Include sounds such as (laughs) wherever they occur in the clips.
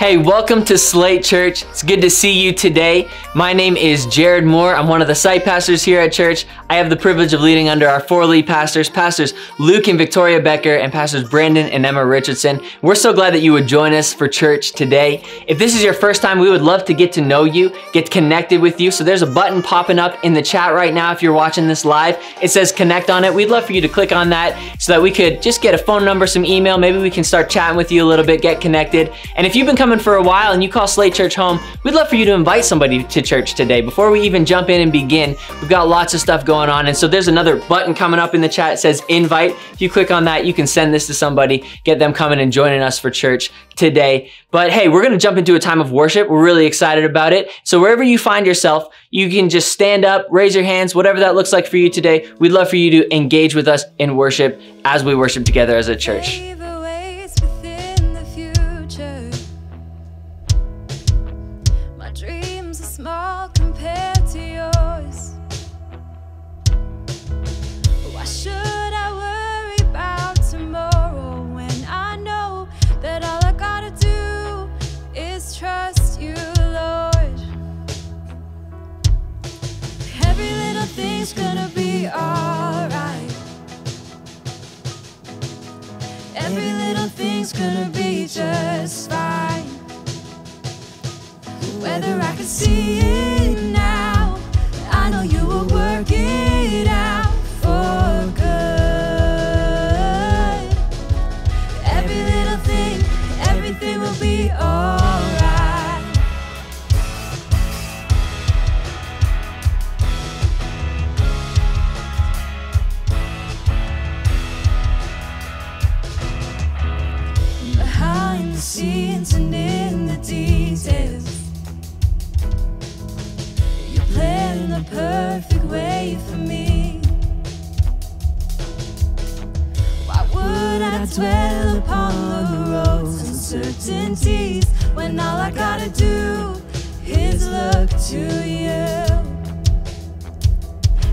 Hey, welcome to Slate Church. It's good to see you today. My name is Jared Moore. I'm one of the site pastors here at church. I have the privilege of leading under our four lead pastors, Pastors Luke and Victoria Becker, and Pastors Brandon and Emma Richardson. We're so glad that you would join us for church today. If this is your first time, we would love to get to know you, get connected with you. So there's a button popping up in the chat right now if you're watching this live. It says connect on it. We'd love for you to click on that so that we could just get a phone number, some email. Maybe we can start chatting with you a little bit, get connected. And if you've been coming for a while and you call Slate Church home, we'd love for you to invite somebody to church today. Before we even jump in and begin, we've got lots of stuff going on. And so there's another button coming up in the chat. It says invite. If you click on that, you can send this to somebody, get them coming and joining us for church today. But hey, we're going to jump into a time of worship. We're really excited about it. So wherever you find yourself, you can just stand up, raise your hands, whatever that looks like for you today. We'd love for you to engage with us in worship as we worship together as a church. Little thing's gonna be alright. Every little thing's gonna be just fine. Whether I can see it now, I know you will work it out perfect way for me. Why would I dwell upon the road's uncertainties when all I gotta do is look to you?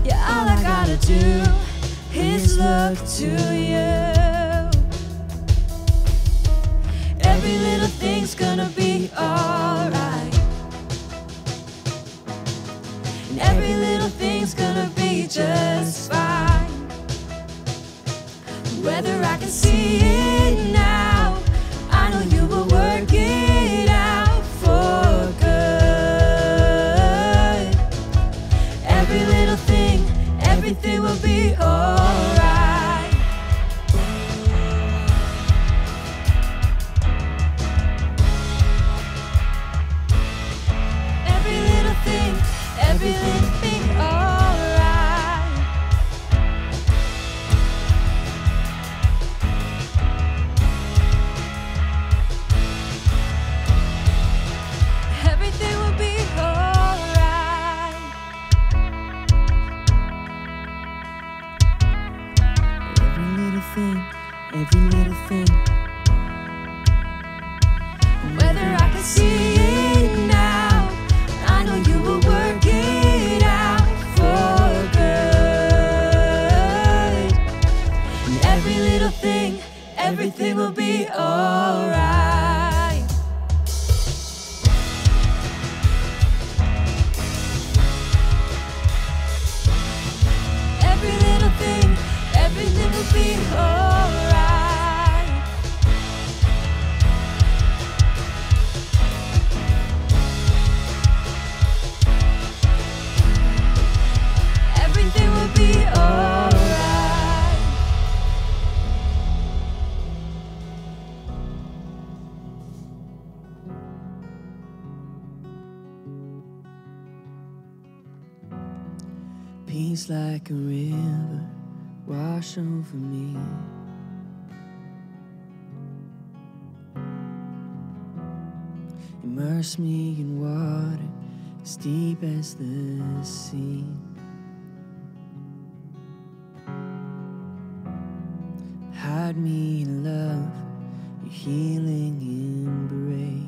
Yeah, all I gotta do is look to you. Every little thing's gonna be alright. Every little thing's gonna be just fine. Whether I can see it now, Immerse me in water as deep as the sea. Hide me in love, your healing embrace.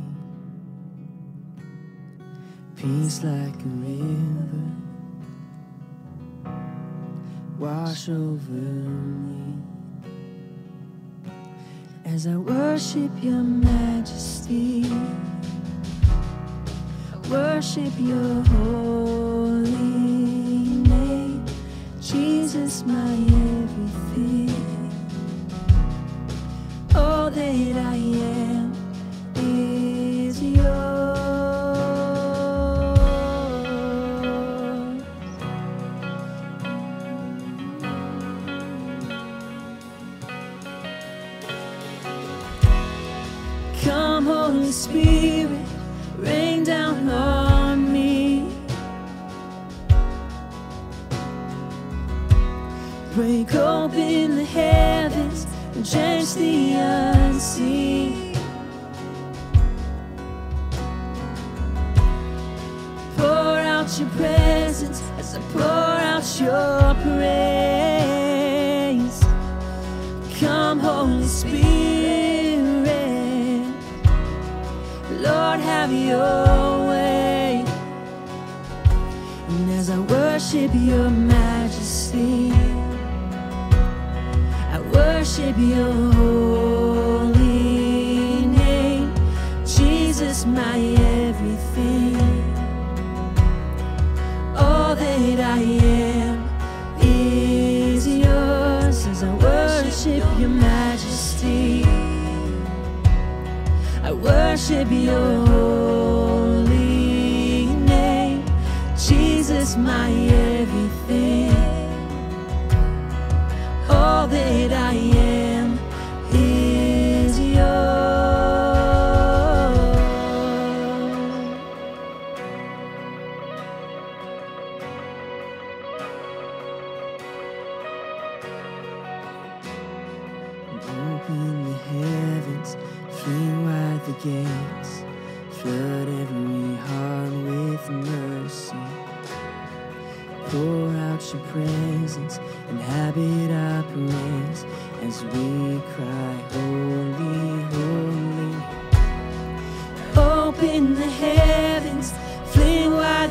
Peace like a river wash over me as I worship your majesty worship your holy name, Jesus, my everything. All that I am. your presence as I pour out your praise. Come, Holy Spirit, Lord, have your way. And as I worship your majesty, I worship your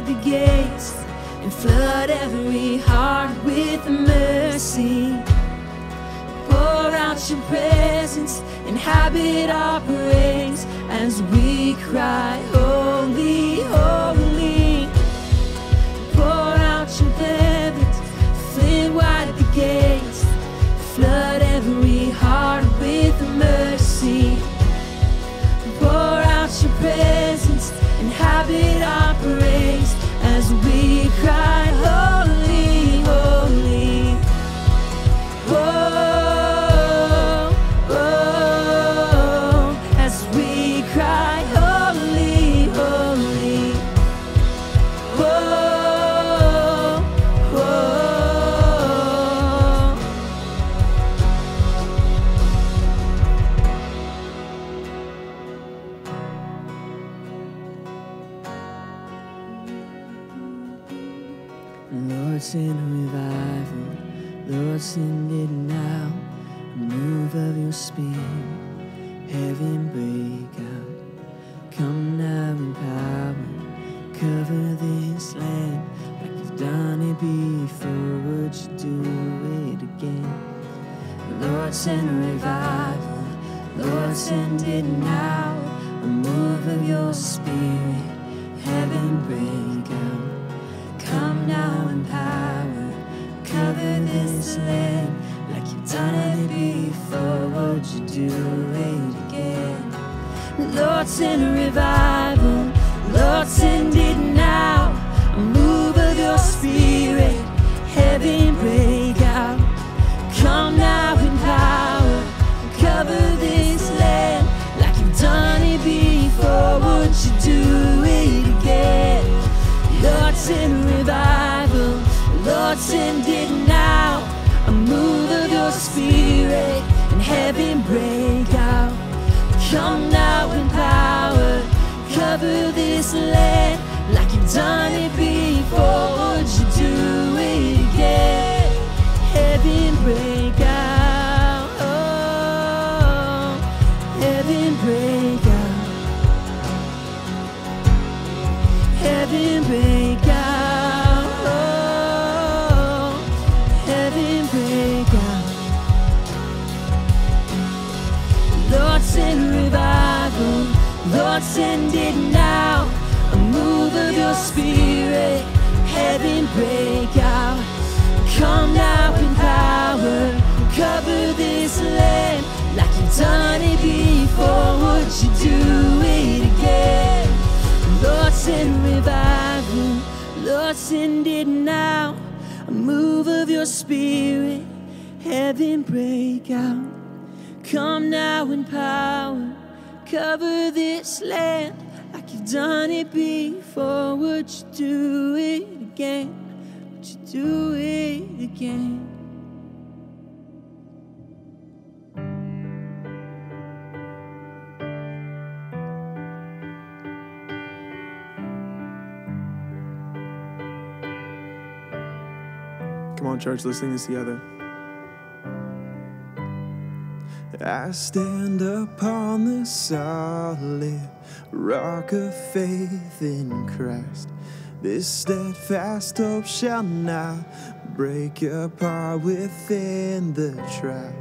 the gates and flood every heart with mercy. Pour out your presence, inhabit our praise as we cry, Holy. this land like you've done it before. Would you do it again? Lord, send a revival. heaven break out. Come now in power, cover this land like you've done it before. Send it now, a move of your spirit, heaven break out. Come now in power, cover this land like you've done it before. Would you do it again? Lord, send revival. Lord, send it now, a move of your spirit, heaven break out. Come now in power cover this land like you've done it before. Would you do it again? Would you do it again? Come on, church, let's sing this together. I stand upon the solid rock of faith in Christ. This steadfast hope shall not break apart within the trap.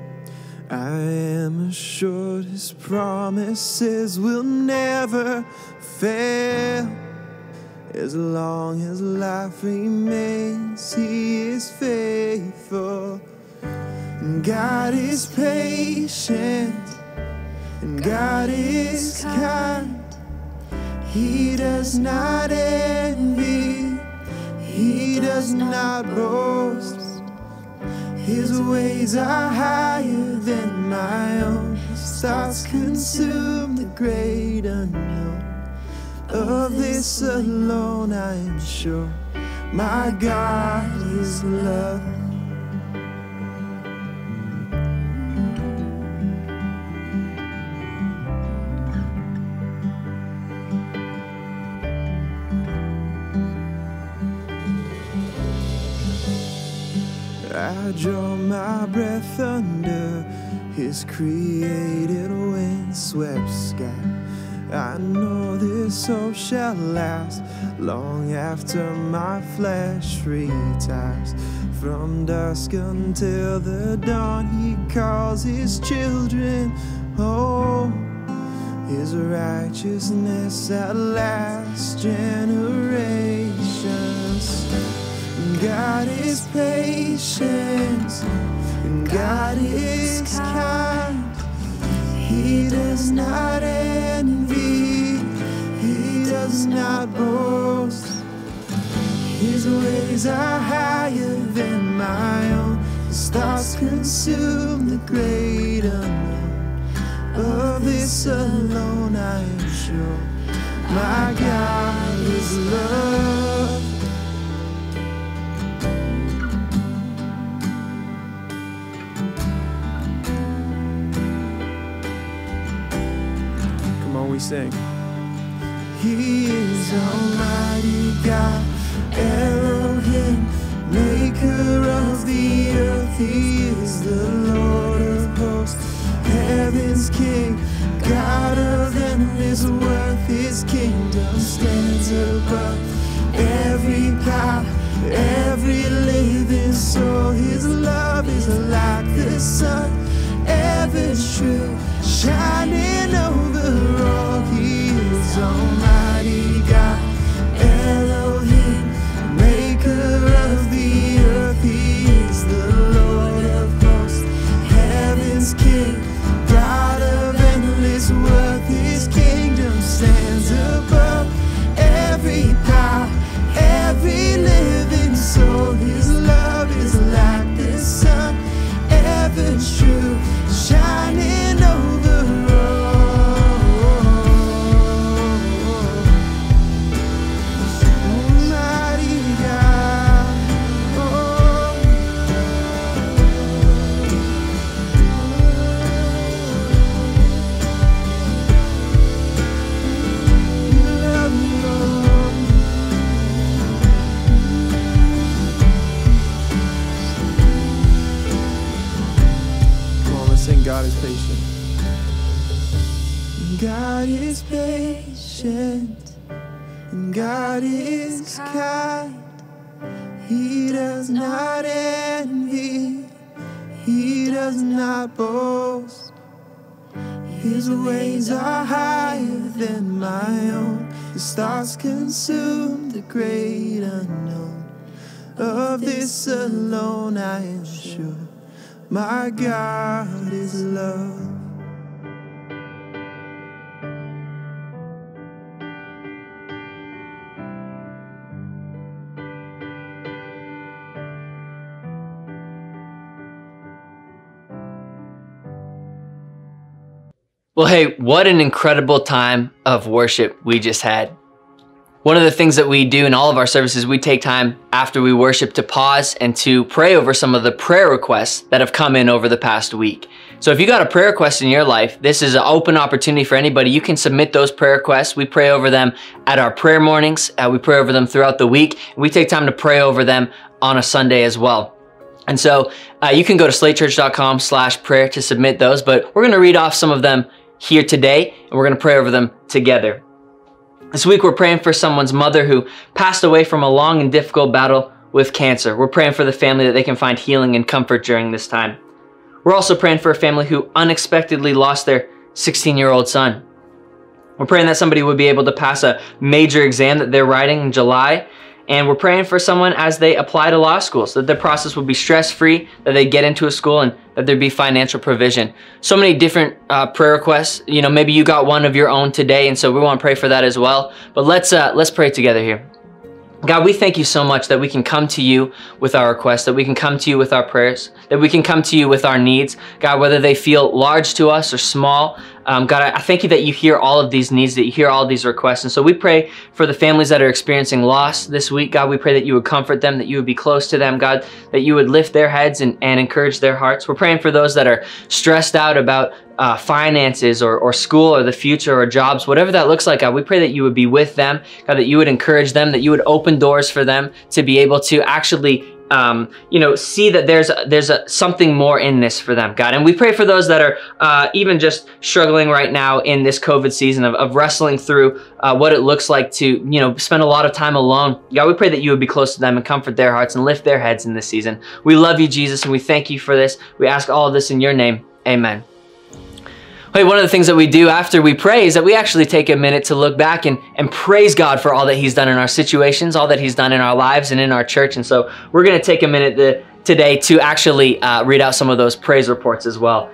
I am assured his promises will never fail. As long as life remains, He is faithful. And God is patient, and God is kind. He does not envy, He does not boast. His ways are higher than my own. His thoughts consume the great unknown. Of this alone I am sure. My God is love. Draw my breath under his created windswept sky. I know this hope shall last long after my flesh retires. From dusk until the dawn, he calls his children home. His righteousness outlasts generations. God is patient, and God is kind. He does not envy, He does not boast. His ways are higher than my own. His thoughts consume the great unknown. Of this alone I am sure. My God is love. We sing. He is Almighty God, Elohim, Maker of the earth. He is the Lord of hosts, Heaven's King, God of endless worth. His kingdom stands above every power, every living soul. His love is like the sun, ever true, shining over all. He is Almighty God, Elohim, Maker of the earth. He is the Lord of hosts, Heaven's King, God is kind. He does not envy, He does not boast. His ways are higher than my own. His thoughts consume the great unknown. Of this alone I am sure. My God is love. Well, hey, what an incredible time of worship we just had. One of the things that we do in all of our services, we take time after we worship to pause and to pray over some of the prayer requests that have come in over the past week. So if you got a prayer request in your life, this is an open opportunity for anybody. You can submit those prayer requests. We pray over them at our prayer mornings. Uh, we pray over them throughout the week. We take time to pray over them on a Sunday as well. And so uh, you can go to slatechurch.com slash prayer to submit those, but we're going to read off some of them here today and we're going to pray over them together. This week we're praying for someone's mother who passed away from a long and difficult battle with cancer. We're praying for the family that they can find healing and comfort during this time. We're also praying for a family who unexpectedly lost their 16 year old son. We're praying that somebody would be able to pass a major exam that they're writing in July and we're praying for someone as they apply to law school so that the process will be stress free, that they get into a school, and that there be financial provision. So many different uh, prayer requests. You know, maybe you got one of your own today, and so we want to pray for that as well. But let's uh, let's pray together here. God, we thank you so much that we can come to you with our requests, that we can come to you with our prayers, that we can come to you with our needs. God, whether they feel large to us or small, um, God, I thank you that you hear all of these needs, that you hear all of these requests. And so we pray for the families that are experiencing loss this week. God, we pray that you would comfort them, that you would be close to them, God, that you would lift their heads and, and encourage their hearts. We're praying for those that are stressed out about uh, finances or, or school or the future or jobs, whatever that looks like, God, we pray that you would be with them, God, that you would encourage them, that you would open doors for them to be able to actually um, you know, see that there's a, there's a, something more in this for them, God. And we pray for those that are uh, even just struggling right now in this COVID season of, of wrestling through uh, what it looks like to, you know, spend a lot of time alone. God, we pray that you would be close to them and comfort their hearts and lift their heads in this season. We love you, Jesus, and we thank you for this. We ask all of this in your name. Amen. Hey, one of the things that we do after we pray is that we actually take a minute to look back and, and praise God for all that He's done in our situations, all that He's done in our lives and in our church. And so we're going to take a minute to, today to actually uh, read out some of those praise reports as well.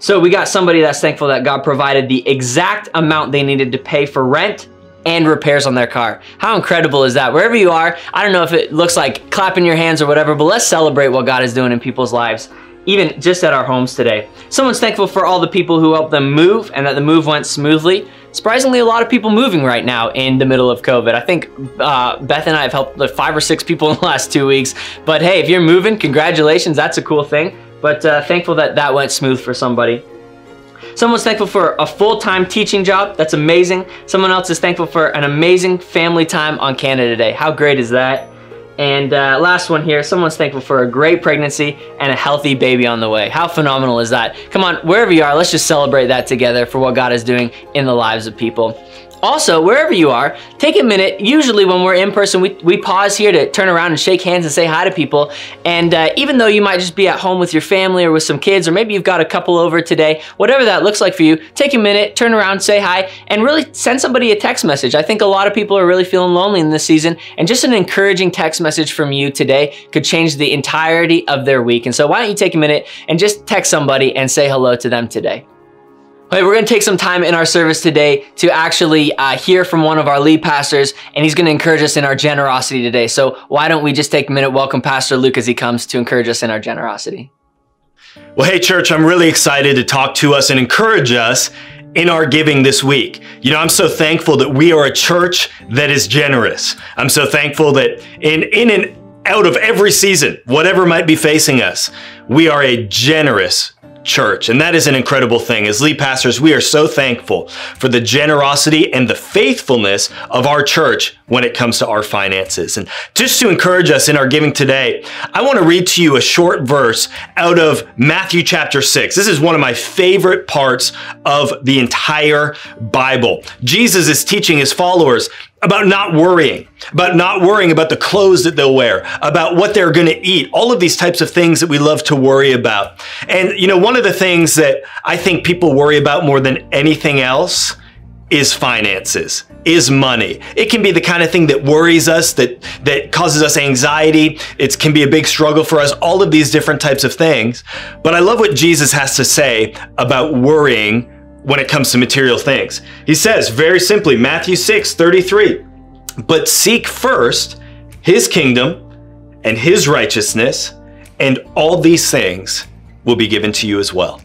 So we got somebody that's thankful that God provided the exact amount they needed to pay for rent and repairs on their car. How incredible is that? Wherever you are, I don't know if it looks like clapping your hands or whatever, but let's celebrate what God is doing in people's lives even just at our homes today. Someone's thankful for all the people who helped them move and that the move went smoothly. Surprisingly, a lot of people moving right now in the middle of COVID. I think uh, Beth and I have helped like five or six people (laughs) in the last two weeks. But hey, if you're moving, congratulations, that's a cool thing. But uh, thankful that that went smooth for somebody. Someone's thankful for a full-time teaching job. That's amazing. Someone else is thankful for an amazing family time on Canada Day. How great is that? And uh, last one here, someone's thankful for a great pregnancy and a healthy baby on the way. How phenomenal is that? Come on, wherever you are, let's just celebrate that together for what God is doing in the lives of people. Also, wherever you are, take a minute. Usually when we're in person, we, we pause here to turn around and shake hands and say hi to people. And uh, even though you might just be at home with your family or with some kids, or maybe you've got a couple over today, whatever that looks like for you, take a minute, turn around, say hi, and really send somebody a text message. I think a lot of people are really feeling lonely in this season, and just an encouraging text message from you today could change the entirety of their week. And so why don't you take a minute and just text somebody and say hello to them today. Okay, we're going to take some time in our service today to actually uh, hear from one of our lead pastors, and he's going to encourage us in our generosity today. So why don't we just take a minute, welcome Pastor Luke as he comes to encourage us in our generosity. Well, hey, church, I'm really excited to talk to us and encourage us in our giving this week. You know, I'm so thankful that we are a church that is generous. I'm so thankful that in, in and out of every season, whatever might be facing us, we are a generous church. And that is an incredible thing. As lead pastors, we are so thankful for the generosity and the faithfulness of our church when it comes to our finances. And just to encourage us in our giving today, I want to read to you a short verse out of Matthew chapter 6. This is one of my favorite parts of the entire Bible. Jesus is teaching his followers about not worrying, about not worrying about the clothes that they'll wear, about what they're going to eat, all of these types of things that we love to worry about. And, you know, one of the things that I think people worry about more than anything else is finances, is money. It can be the kind of thing that worries us, that, that causes us anxiety. It can be a big struggle for us, all of these different types of things. But I love what Jesus has to say about worrying when it comes to material things. He says very simply, Matthew 6 33, but seek first his kingdom and his righteousness, and all these things will be given to you as well.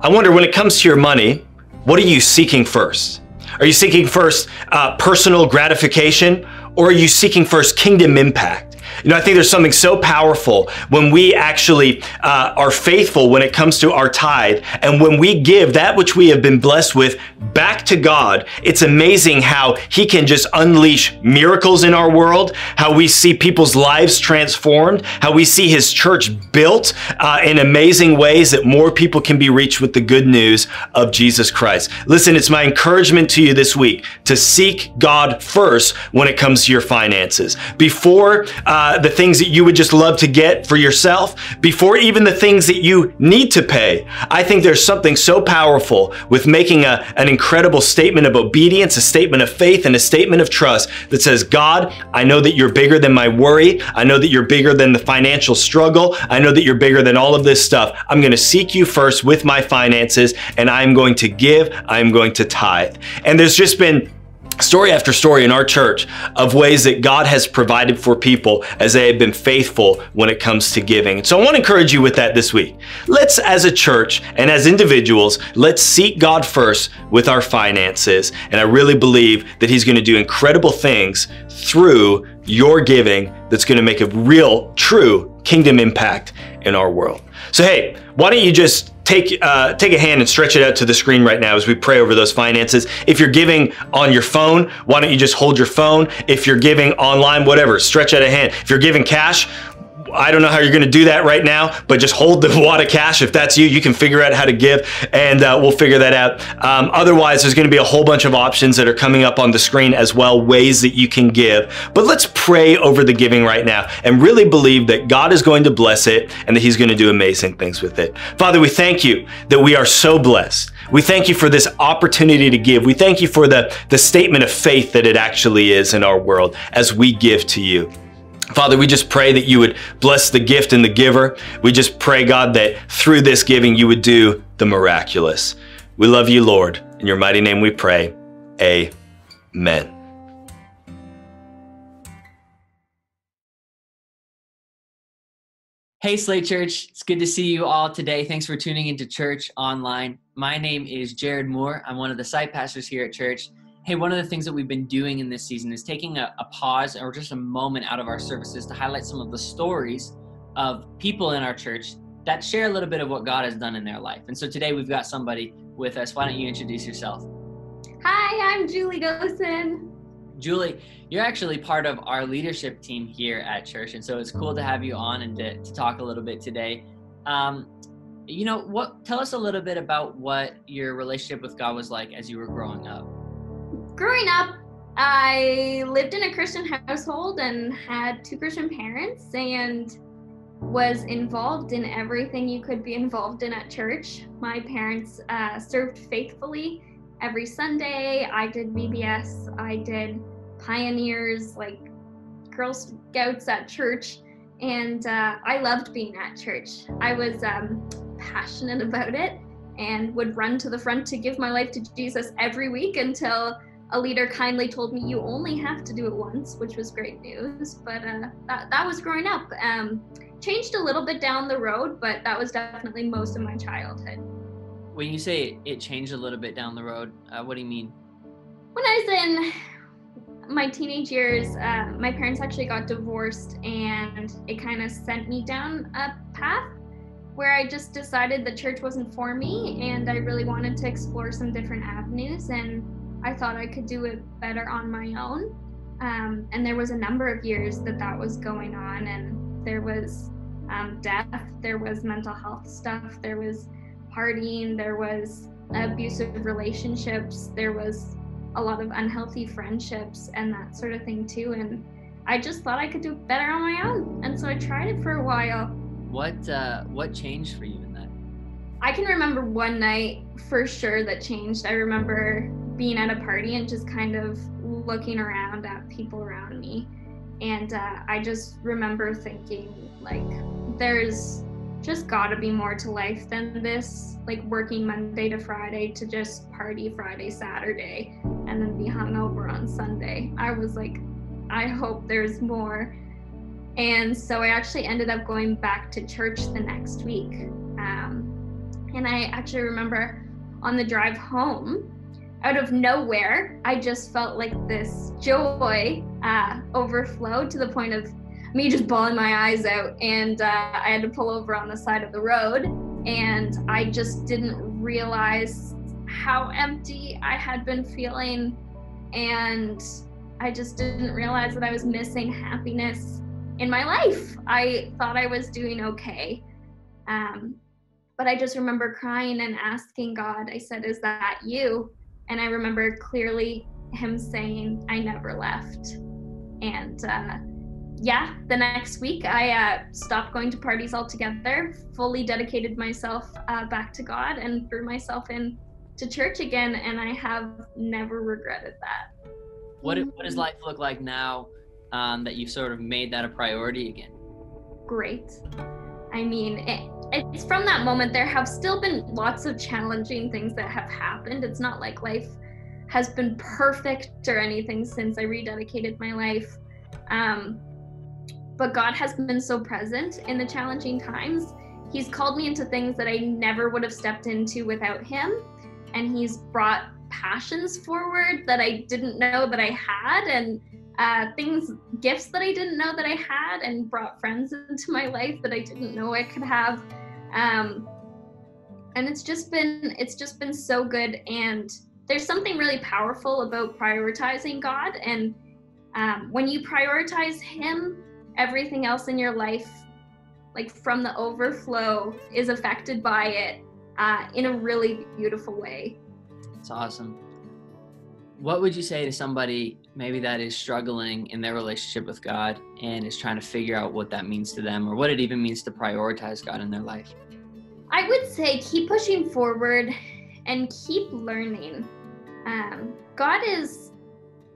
I wonder when it comes to your money, what are you seeking first? Are you seeking first uh, personal gratification or are you seeking first kingdom impact? You know, I think there's something so powerful when we actually uh, are faithful when it comes to our tithe and when we give that which we have been blessed with back to God. It's amazing how He can just unleash miracles in our world, how we see people's lives transformed, how we see His church built uh, in amazing ways that more people can be reached with the good news of Jesus Christ. Listen, it's my encouragement to you this week to seek God first when it comes your finances. Before, uh, the things that you would just love to get for yourself, before even the things that you need to pay. I think there's something so powerful with making a, an incredible statement of obedience, a statement of faith, and a statement of trust that says, God, I know that you're bigger than my worry. I know that you're bigger than the financial struggle. I know that you're bigger than all of this stuff. I'm going to seek you first with my finances, and I'm going to give, I'm going to tithe. And there's just been story after story in our church of ways that God has provided for people as they have been faithful when it comes to giving. So I want to encourage you with that this week. Let's, as a church and as individuals, let's seek God first with our finances. And I really believe that He's going to do incredible things through your giving that's going to make a real, true kingdom impact in our world. So, hey, why don't you just take uh, take a hand and stretch it out to the screen right now as we pray over those finances. If you're giving on your phone, why don't you just hold your phone? If you're giving online, whatever, stretch out a hand. If you're giving cash, I don't know how you're going to do that right now, but just hold the (laughs) wad of cash. If that's you, you can figure out how to give, and uh, we'll figure that out. Um, otherwise, there's going to be a whole bunch of options that are coming up on the screen as well, ways that you can give. But let's pray over the giving right now and really believe that God is going to bless it and that He's going to do amazing things with it. Father, we thank you that we are so blessed. We thank you for this opportunity to give. We thank you for the, the statement of faith that it actually is in our world as we give to you. Father, we just pray that you would bless the gift and the giver. We just pray, God, that through this giving you would do the miraculous. We love you, Lord. In your mighty name we pray. Amen. Hey, Slate Church. It's good to see you all today. Thanks for tuning into church online. My name is Jared Moore. I'm one of the site pastors here at church. Hey, one of the things that we've been doing in this season is taking a, a pause or just a moment out of our services to highlight some of the stories of people in our church that share a little bit of what God has done in their life. And so today we've got somebody with us. Why don't you introduce yourself? Hi, I'm Julie Gosen. Julie, you're actually part of our leadership team here at church, and so it's cool to have you on and to, to talk a little bit today. Um, you know, what? Tell us a little bit about what your relationship with God was like as you were growing up. Growing up, I lived in a Christian household and had two Christian parents and was involved in everything you could be involved in at church. My parents uh, served faithfully every Sunday. I did VBS, I did pioneers, like Girl Scouts at church, and uh, I loved being at church. I was um, passionate about it and would run to the front to give my life to Jesus every week until a leader kindly told me you only have to do it once, which was great news. But uh, that, that was growing up. Um, changed a little bit down the road, but that was definitely most of my childhood. When you say it changed a little bit down the road, uh, what do you mean? When I was in my teenage years, uh, my parents actually got divorced, and it kind of sent me down a path where I just decided the church wasn't for me, and I really wanted to explore some different avenues. And I thought I could do it better on my own. Um, and there was a number of years that that was going on, and there was um, death, there was mental health stuff, there was partying, there was abusive relationships, there was a lot of unhealthy friendships, and that sort of thing too. And I just thought I could do it better on my own, and so I tried it for a while. What uh, what changed for you in that? I can remember one night for sure that changed. I remember being at a party and just kind of looking around at people around me. And uh, I just remember thinking, like, there's just got to be more to life than this. Like, working Monday to Friday to just party Friday, Saturday, and then be hungover on Sunday. I was like, I hope there's more. And so I actually ended up going back to church the next week. Um, and I actually remember on the drive home, out of nowhere, I just felt like this joy uh, overflow to the point of me just bawling my eyes out. And uh, I had to pull over on the side of the road. And I just didn't realize how empty I had been feeling. And I just didn't realize that I was missing happiness in my life. I thought I was doing okay. Um, but I just remember crying and asking God, I said, Is that you? And I remember clearly him saying, I never left. And uh, yeah, the next week I uh, stopped going to parties altogether, fully dedicated myself uh, back to God, and threw myself in to church again. And I have never regretted that. What what does life look like now um, that you've sort of made that a priority again? Great. I mean, it, it's from that moment there have still been lots of challenging things that have happened. It's not like life has been perfect or anything since I rededicated my life. Um, but God has been so present in the challenging times. He's called me into things that I never would have stepped into without Him. And He's brought passions forward that I didn't know that I had, and uh, things, gifts that I didn't know that I had, and brought friends (laughs) into my life that I didn't know I could have. Um, and it's just been, it's just been so good. And there's something really powerful about prioritizing God. And um, when you prioritize Him, everything else in your life, like from the overflow, is affected by it uh, in a really beautiful way. It's awesome. What would you say to somebody maybe that is struggling in their relationship with God and is trying to figure out what that means to them or what it even means to prioritize God in their life? I would say keep pushing forward and keep learning. Um, God is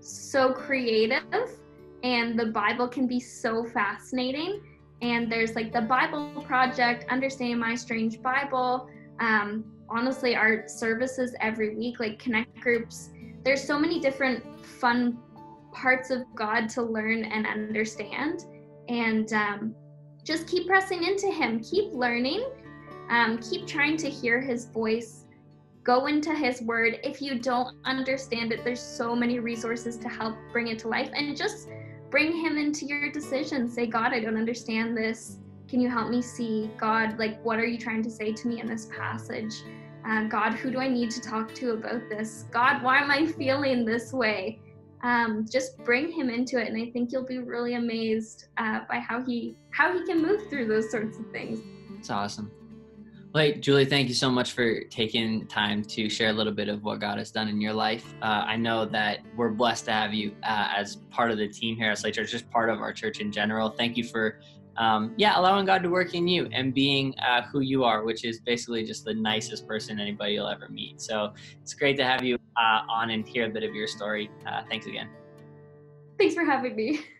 so creative, and the Bible can be so fascinating. And there's like the Bible Project, Understanding My Strange Bible. Um, honestly, our services every week, like connect groups, there's so many different fun parts of God to learn and understand. And um, just keep pressing into Him, keep learning, um, keep trying to hear His voice, go into His Word. If you don't understand it, there's so many resources to help bring it to life. And just bring Him into your decisions. Say, God, I don't understand this. Can you help me see? God, like, what are you trying to say to me in this passage? Uh, God, who do I need to talk to about this? God, why am I feeling this way? Um, just bring him into it, and I think you'll be really amazed uh, by how he how he can move through those sorts of things. It's awesome. Well, hey, Julie, thank you so much for taking time to share a little bit of what God has done in your life. Uh, I know that we're blessed to have you uh, as part of the team here at Slate Church, just part of our church in general. Thank you for um, yeah, allowing God to work in you and being uh, who you are, which is basically just the nicest person anybody you'll ever meet. So it's great to have you uh, on and hear a bit of your story. Uh, thanks again. Thanks for having me. (laughs)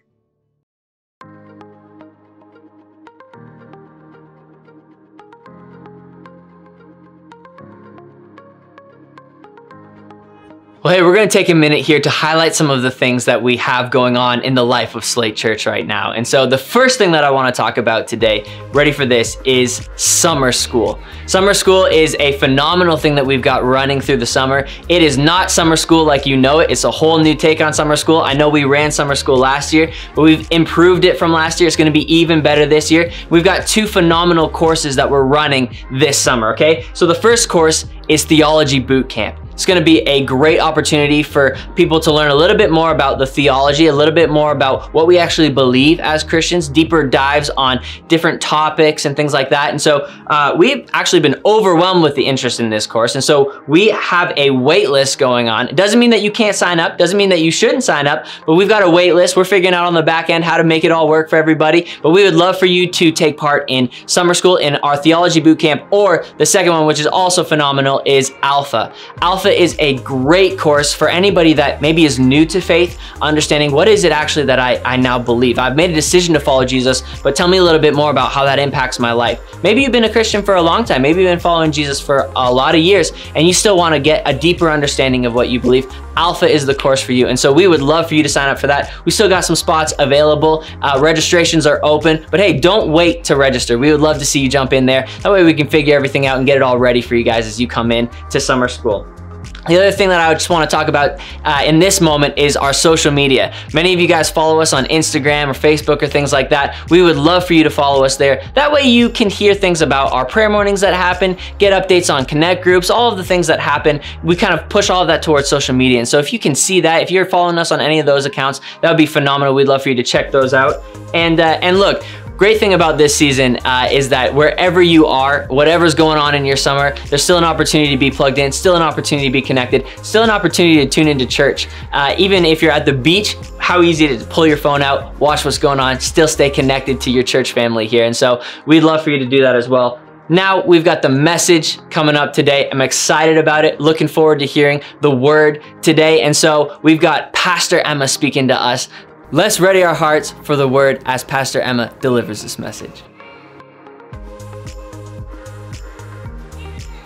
Well, hey, we're going to take a minute here to highlight some of the things that we have going on in the life of Slate Church right now. And so, the first thing that I want to talk about today, ready for this, is summer school. Summer school is a phenomenal thing that we've got running through the summer. It is not summer school like you know it, it's a whole new take on summer school. I know we ran summer school last year, but we've improved it from last year. It's going to be even better this year. We've got two phenomenal courses that we're running this summer, okay? So, the first course is Theology Boot Camp. It's to be a great opportunity for people to learn a little bit more about the theology, a little bit more about what we actually believe as Christians, deeper dives on different topics and things like that. And so uh, we've actually been overwhelmed with the interest in this course. And so we have a wait list going on. It doesn't mean that you can't sign up, doesn't mean that you shouldn't sign up, but we've got a wait list. We're figuring out on the back end how to make it all work for everybody. But we would love for you to take part in summer school in our theology boot camp, or the second one, which is also phenomenal, is Alpha. Alpha Alpha is a great course for anybody that maybe is new to faith, understanding what is it actually that I, I now believe. I've made a decision to follow Jesus, but tell me a little bit more about how that impacts my life. Maybe you've been a Christian for a long time, maybe you've been following Jesus for a lot of years, and you still want to get a deeper understanding of what you believe. Alpha is the course for you. And so we would love for you to sign up for that. We still got some spots available. Uh, registrations are open, but hey, don't wait to register. We would love to see you jump in there. That way we can figure everything out and get it all ready for you guys as you come in to summer school. The other thing that I just want to talk about uh, in this moment is our social media. Many of you guys follow us on Instagram or Facebook or things like that. We would love for you to follow us there. That way you can hear things about our prayer mornings that happen, get updates on connect groups, all of the things that happen. We kind of push all of that towards social media. And so if you can see that, if you're following us on any of those accounts, that would be phenomenal. We'd love for you to check those out. And uh, and look, Great thing about this season uh, is that wherever you are, whatever's going on in your summer, there's still an opportunity to be plugged in, still an opportunity to be connected, still an opportunity to tune into church. Uh, even if you're at the beach, how easy it is to pull your phone out, watch what's going on, still stay connected to your church family here. And so we'd love for you to do that as well. Now we've got the message coming up today. I'm excited about it. Looking forward to hearing the word today. And so we've got Pastor Emma speaking to us. Let's ready our hearts for the word as Pastor Emma delivers this message.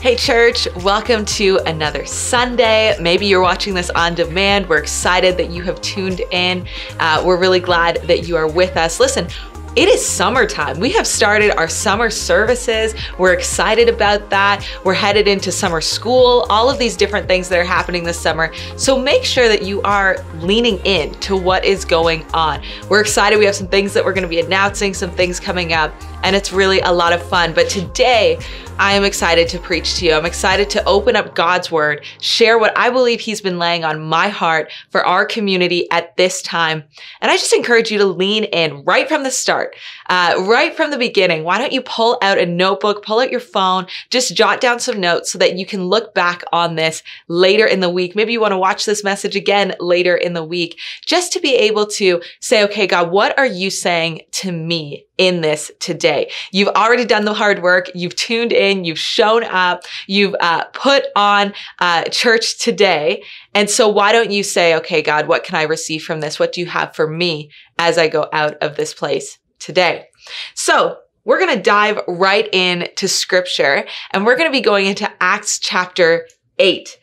Hey, church, welcome to another Sunday. Maybe you're watching this on demand. We're excited that you have tuned in. Uh, we're really glad that you are with us. Listen, it is summertime. We have started our summer services. We're excited about that. We're headed into summer school, all of these different things that are happening this summer. So make sure that you are leaning in to what is going on. We're excited. We have some things that we're going to be announcing, some things coming up, and it's really a lot of fun. But today, I am excited to preach to you. I'm excited to open up God's word, share what I believe He's been laying on my heart for our community at this time. And I just encourage you to lean in right from the start, uh, right from the beginning. Why don't you pull out a notebook, pull out your phone, just jot down some notes so that you can look back on this later in the week. Maybe you want to watch this message again later in the week, just to be able to say, okay, God, what are you saying to me in this today? You've already done the hard work. You've tuned in in, you've shown up, you've uh, put on uh, church today. And so why don't you say, okay, God, what can I receive from this? What do you have for me as I go out of this place today? So we're going to dive right into scripture and we're going to be going into Acts chapter 8.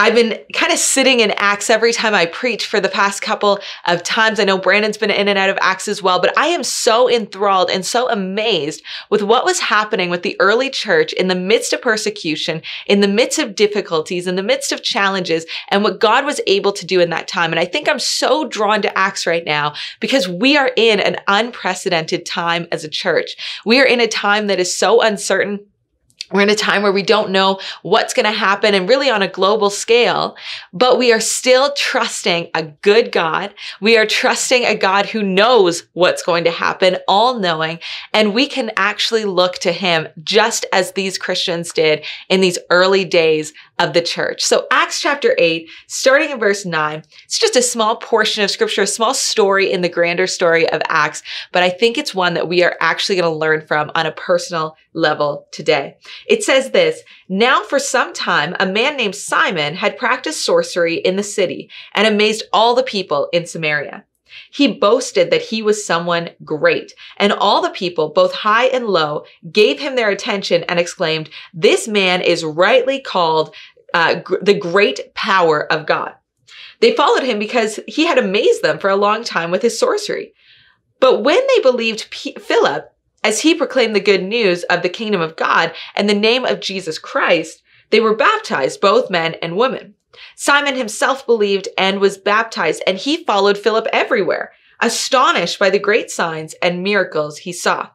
I've been kind of sitting in Acts every time I preach for the past couple of times. I know Brandon's been in and out of Acts as well, but I am so enthralled and so amazed with what was happening with the early church in the midst of persecution, in the midst of difficulties, in the midst of challenges, and what God was able to do in that time. And I think I'm so drawn to Acts right now because we are in an unprecedented time as a church. We are in a time that is so uncertain. We're in a time where we don't know what's going to happen and really on a global scale, but we are still trusting a good God. We are trusting a God who knows what's going to happen, all knowing, and we can actually look to him just as these Christians did in these early days of the church. So Acts chapter 8, starting in verse 9, it's just a small portion of scripture, a small story in the grander story of Acts, but I think it's one that we are actually going to learn from on a personal level today. It says this, now for some time, a man named Simon had practiced sorcery in the city and amazed all the people in Samaria. He boasted that he was someone great, and all the people, both high and low, gave him their attention and exclaimed, This man is rightly called uh, gr- the great power of God. They followed him because he had amazed them for a long time with his sorcery. But when they believed P- Philip, as he proclaimed the good news of the kingdom of God and the name of Jesus Christ, they were baptized, both men and women. Simon himself believed and was baptized, and he followed Philip everywhere, astonished by the great signs and miracles he saw.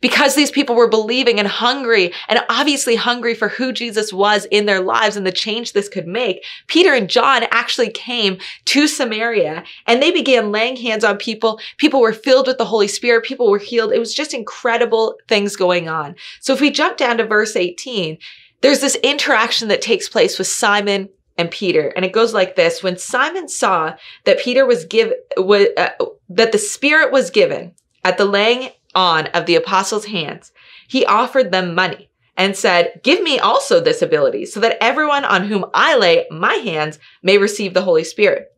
Because these people were believing and hungry, and obviously hungry for who Jesus was in their lives and the change this could make, Peter and John actually came to Samaria and they began laying hands on people. People were filled with the Holy Spirit. People were healed. It was just incredible things going on. So if we jump down to verse 18, there's this interaction that takes place with Simon and Peter. And it goes like this. When Simon saw that Peter was give, was, uh, that the Spirit was given at the laying on of the apostles' hands, he offered them money and said, Give me also this ability, so that everyone on whom I lay my hands may receive the Holy Spirit.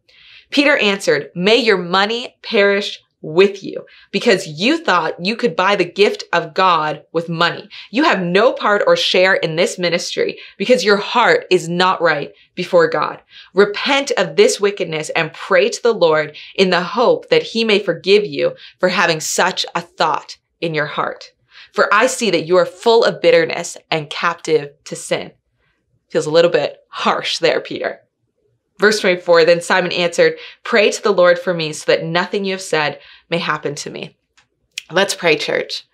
Peter answered, May your money perish with you because you thought you could buy the gift of God with money. You have no part or share in this ministry because your heart is not right before God. Repent of this wickedness and pray to the Lord in the hope that he may forgive you for having such a thought in your heart. For I see that you are full of bitterness and captive to sin. Feels a little bit harsh there, Peter. Verse 24, then Simon answered, Pray to the Lord for me so that nothing you have said may happen to me. Let's pray, church.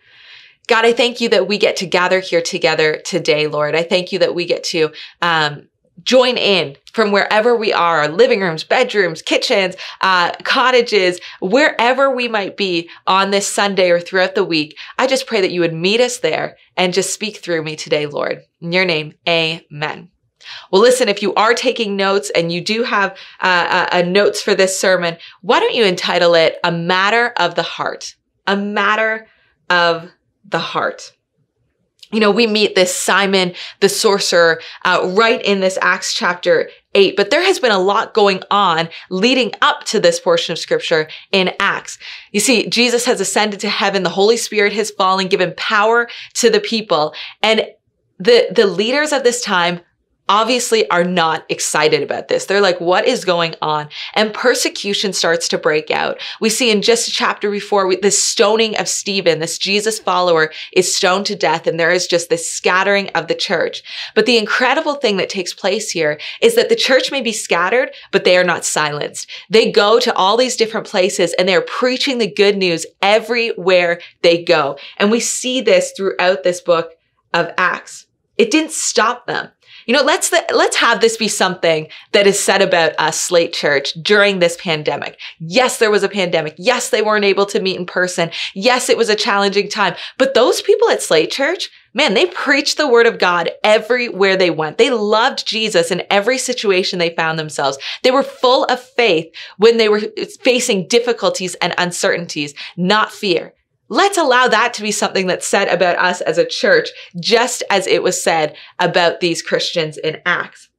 God, I thank you that we get to gather here together today, Lord. I thank you that we get to um, join in from wherever we are our living rooms, bedrooms, kitchens, uh, cottages, wherever we might be on this Sunday or throughout the week. I just pray that you would meet us there and just speak through me today, Lord. In your name, amen. Well, listen, if you are taking notes and you do have uh, uh, notes for this sermon, why don't you entitle it A Matter of the Heart? A Matter of the Heart. You know, we meet this Simon the sorcerer uh, right in this Acts chapter 8, but there has been a lot going on leading up to this portion of scripture in Acts. You see, Jesus has ascended to heaven, the Holy Spirit has fallen, given power to the people, and the, the leaders of this time obviously are not excited about this. They're like, what is going on? And persecution starts to break out. We see in just a chapter before we, this stoning of Stephen, this Jesus follower is stoned to death and there is just this scattering of the church. But the incredible thing that takes place here is that the church may be scattered, but they are not silenced. They go to all these different places and they're preaching the good news everywhere they go. And we see this throughout this book of Acts. It didn't stop them. You know, let's let's have this be something that is said about us, Slate Church, during this pandemic. Yes, there was a pandemic. Yes, they weren't able to meet in person. Yes, it was a challenging time. But those people at Slate Church, man, they preached the word of God everywhere they went. They loved Jesus in every situation they found themselves. They were full of faith when they were facing difficulties and uncertainties, not fear. Let's allow that to be something that's said about us as a church, just as it was said about these Christians in Acts.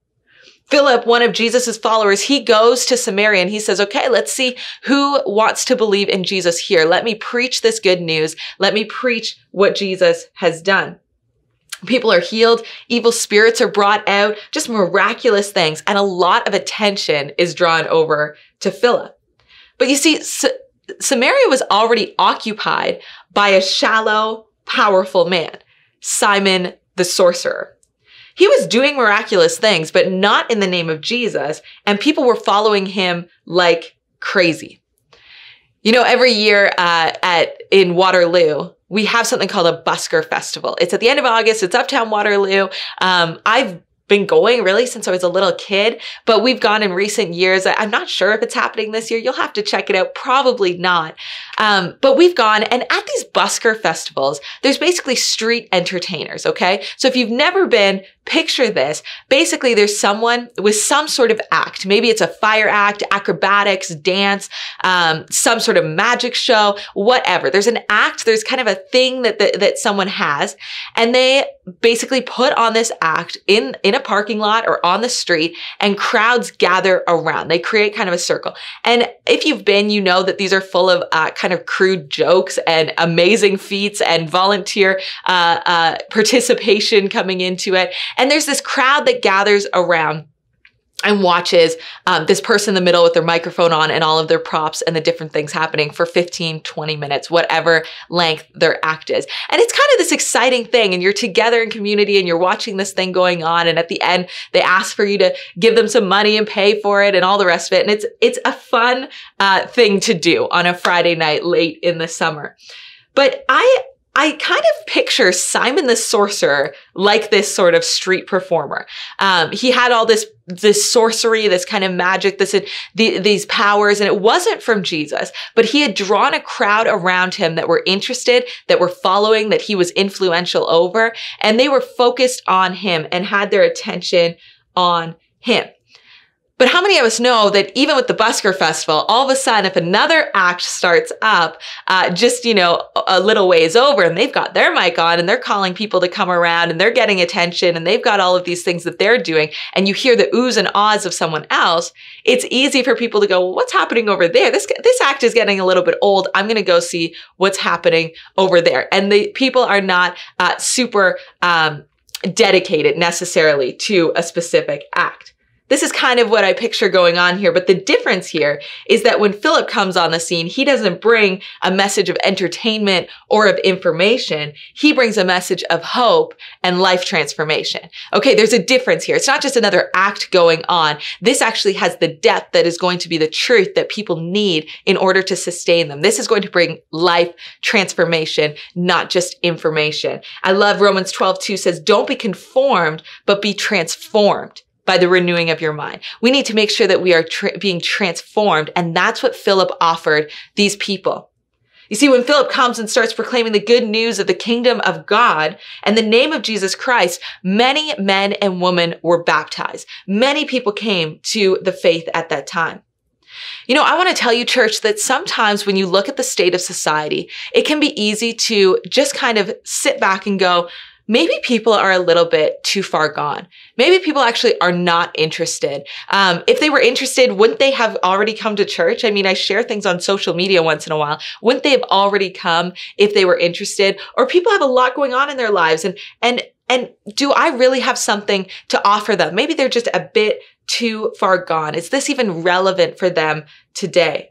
Philip, one of Jesus' followers, he goes to Samaria and he says, okay, let's see who wants to believe in Jesus here. Let me preach this good news. Let me preach what Jesus has done. People are healed. Evil spirits are brought out, just miraculous things. And a lot of attention is drawn over to Philip. But you see, Samaria was already occupied by a shallow, powerful man, Simon the sorcerer. He was doing miraculous things, but not in the name of Jesus, and people were following him like crazy. You know, every year uh, at in Waterloo, we have something called a Busker Festival. It's at the end of August. It's Uptown Waterloo. Um, I've been going really since I was a little kid, but we've gone in recent years. I'm not sure if it's happening this year. You'll have to check it out. Probably not. Um, but we've gone and at these busker festivals, there's basically street entertainers. Okay. So if you've never been, picture this. Basically, there's someone with some sort of act. Maybe it's a fire act, acrobatics, dance, um, some sort of magic show, whatever. There's an act. There's kind of a thing that, that, that someone has and they basically put on this act in, in a parking lot or on the street and crowds gather around. They create kind of a circle. And if you've been, you know that these are full of uh, kind of crude jokes and amazing feats and volunteer uh, uh, participation coming into it. And there's this crowd that gathers around and watches um, this person in the middle with their microphone on and all of their props and the different things happening for 15, 20 minutes, whatever length their act is. And it's kind of this exciting thing. And you're together in community and you're watching this thing going on. And at the end, they ask for you to give them some money and pay for it and all the rest of it. And it's, it's a fun uh, thing to do on a Friday night late in the summer. But I, I kind of picture Simon the Sorcerer like this sort of street performer. Um, he had all this this sorcery, this kind of magic, this the, these powers, and it wasn't from Jesus, but he had drawn a crowd around him that were interested, that were following, that he was influential over, and they were focused on him and had their attention on him. But how many of us know that even with the Busker Festival, all of a sudden, if another act starts up, uh, just, you know, a little ways over and they've got their mic on and they're calling people to come around and they're getting attention and they've got all of these things that they're doing and you hear the oohs and ahs of someone else, it's easy for people to go, well, what's happening over there? This, this act is getting a little bit old. I'm going to go see what's happening over there. And the people are not uh, super um, dedicated necessarily to a specific act. This is kind of what I picture going on here. But the difference here is that when Philip comes on the scene, he doesn't bring a message of entertainment or of information. He brings a message of hope and life transformation. Okay, there's a difference here. It's not just another act going on. This actually has the depth that is going to be the truth that people need in order to sustain them. This is going to bring life transformation, not just information. I love Romans 12, 2 says, don't be conformed, but be transformed by the renewing of your mind. We need to make sure that we are tra- being transformed. And that's what Philip offered these people. You see, when Philip comes and starts proclaiming the good news of the kingdom of God and the name of Jesus Christ, many men and women were baptized. Many people came to the faith at that time. You know, I want to tell you, church, that sometimes when you look at the state of society, it can be easy to just kind of sit back and go, maybe people are a little bit too far gone. Maybe people actually are not interested. Um, if they were interested, wouldn't they have already come to church? I mean, I share things on social media once in a while. Wouldn't they have already come if they were interested? Or people have a lot going on in their lives and, and, and do I really have something to offer them? Maybe they're just a bit too far gone. Is this even relevant for them today?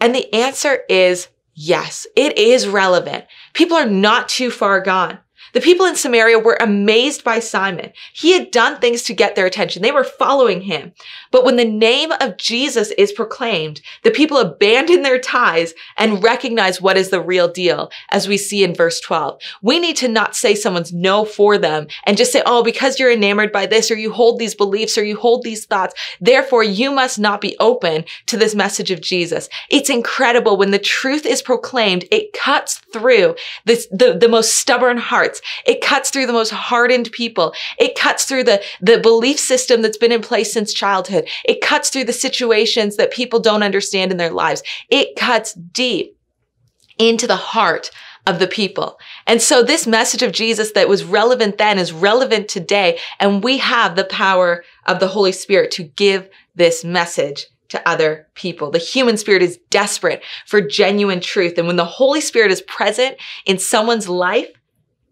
And the answer is yes, it is relevant. People are not too far gone. The people in Samaria were amazed by Simon. He had done things to get their attention. They were following him. But when the name of Jesus is proclaimed, the people abandon their ties and recognize what is the real deal, as we see in verse 12. We need to not say someone's no for them and just say, oh, because you're enamored by this or you hold these beliefs or you hold these thoughts, therefore you must not be open to this message of Jesus. It's incredible when the truth is proclaimed, it cuts through this, the, the most stubborn hearts. It cuts through the most hardened people. It cuts through the, the belief system that's been in place since childhood. It cuts through the situations that people don't understand in their lives. It cuts deep into the heart of the people. And so this message of Jesus that was relevant then is relevant today. And we have the power of the Holy Spirit to give this message to other people. The human spirit is desperate for genuine truth. And when the Holy Spirit is present in someone's life,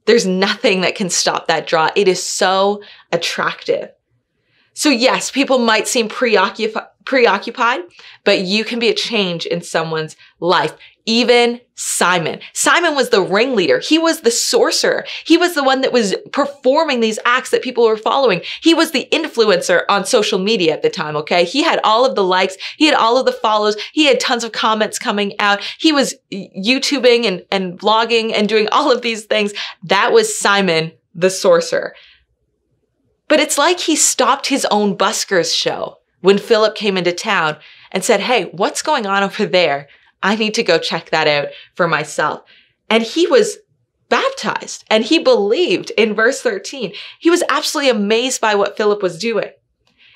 there's nothing that can stop that draw. It is so attractive. So yes, people might seem preoccupied, preoccupied, but you can be a change in someone's life. Even Simon. Simon was the ringleader. He was the sorcerer. He was the one that was performing these acts that people were following. He was the influencer on social media at the time, okay? He had all of the likes. He had all of the follows. He had tons of comments coming out. He was YouTubing and, and vlogging and doing all of these things. That was Simon the sorcerer. But it's like he stopped his own buskers show when Philip came into town and said, Hey, what's going on over there? I need to go check that out for myself. And he was baptized and he believed in verse 13. He was absolutely amazed by what Philip was doing.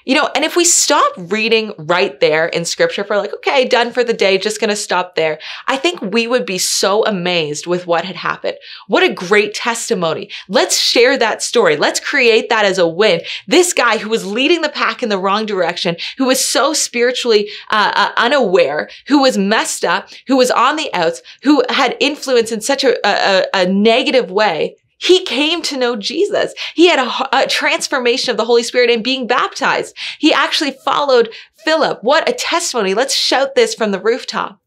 You know, and if we stop reading right there in scripture for like, okay, done for the day, just to stop there, I think we would be so amazed with what had happened. What a great testimony. Let's share that story. Let's create that as a win. This guy who was leading the pack in the wrong direction, who was so spiritually uh, uh, unaware, who was messed up, who was on the outs, who had influence in such a, a, a negative way, he came to know Jesus. He had a, a, transformation of the Holy Spirit and being baptized. He actually followed Philip. What a testimony. Let's shout this from the rooftop.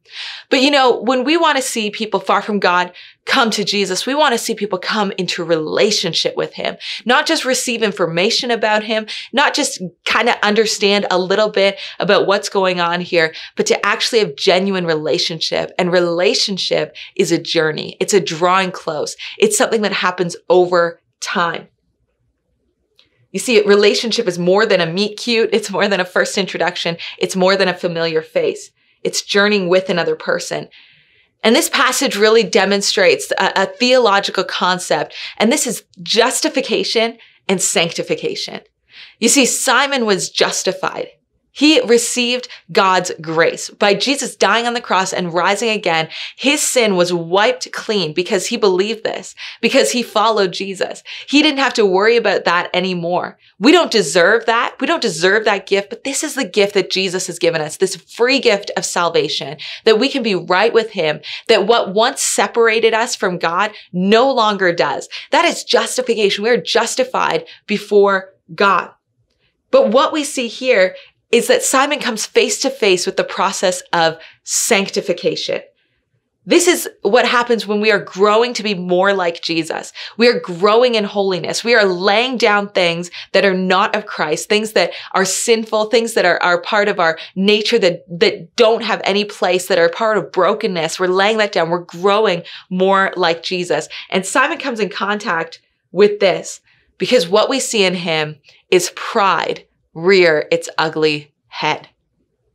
But you know, when we want to see people far from God come to Jesus, we want to see people come into relationship with him, not just receive information about him, not just kind of understand a little bit about what's going on here, but to actually have genuine relationship. And relationship is a journey. It's a drawing close. It's something that happens over time. You see, relationship is more than a meet cute. It's more than a first introduction. It's more than a familiar face. It's journeying with another person. And this passage really demonstrates a, a, theological concept, and this is justification and sanctification. You see, Simon was justified. He received God's grace. By Jesus dying on the cross and rising again, his sin was wiped clean because he believed this, because he followed Jesus. He didn't have to worry about that anymore. We don't deserve that. We don't deserve that gift, but this is the gift that Jesus has given us, this free gift of salvation, that we can be right with him, that what once separated us from God no longer does. That is justification. We are justified before God. But what we see here is that Simon comes face to face with the process of sanctification. This is what happens when we are growing to be more like Jesus. We are growing in holiness. We are laying down things that are not of Christ, things that are sinful, things that are, are part of our nature that, that don't have any place, that are part of brokenness. We're laying that down. We're growing more like Jesus. And Simon comes in contact with this because what we see in him is pride rear its ugly head.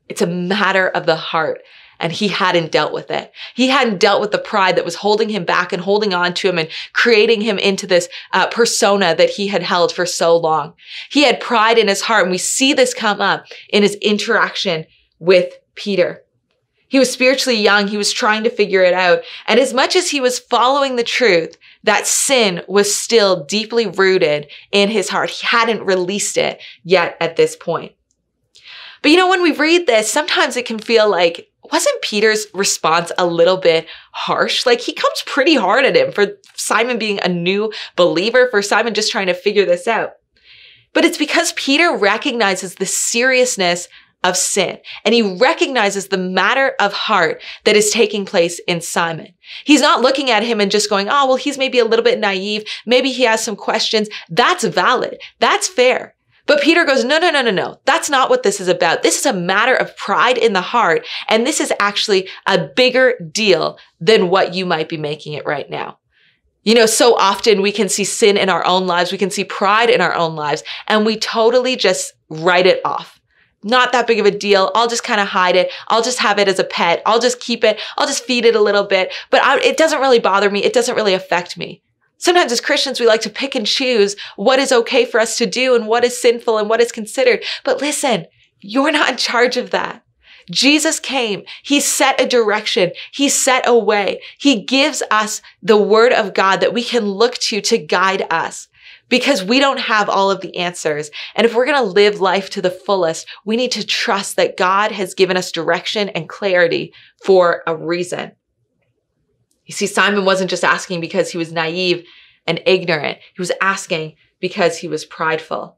It's a matter of the heart. And he hadn't dealt with it. He hadn't dealt with the pride that was holding him back and holding on to him and creating him into this uh, persona that he had held for so long. He had pride in his heart. And we see this come up in his interaction with Peter. He was spiritually young. He was trying to figure it out. And as much as he was following the truth, that sin was still deeply rooted in his heart. He hadn't released it yet at this point. But you know, when we read this, sometimes it can feel like, wasn't Peter's response a little bit harsh? Like he comes pretty hard at him for Simon being a new believer, for Simon just trying to figure this out. But it's because Peter recognizes the seriousness of sin. And he recognizes the matter of heart that is taking place in Simon. He's not looking at him and just going, oh, well, he's maybe a little bit naive. Maybe he has some questions. That's valid. That's fair. But Peter goes, no, no, no, no, no. That's not what this is about. This is a matter of pride in the heart. And this is actually a bigger deal than what you might be making it right now. You know, so often we can see sin in our own lives. We can see pride in our own lives and we totally just write it off not that big of a deal. I'll just kind of hide it. I'll just have it as a pet. I'll just keep it. I'll just feed it a little bit, but I, it doesn't really bother me. It doesn't really affect me. Sometimes as Christians, we like to pick and choose what is okay for us to do and what is sinful and what is considered. But listen, you're not in charge of that. Jesus came. He set a direction. He set a way. He gives us the word of God that we can look to to guide us because we don't have all of the answers. And if we're going to live life to the fullest, we need to trust that God has given us direction and clarity for a reason. You see, Simon wasn't just asking because he was naive and ignorant. He was asking because he was prideful.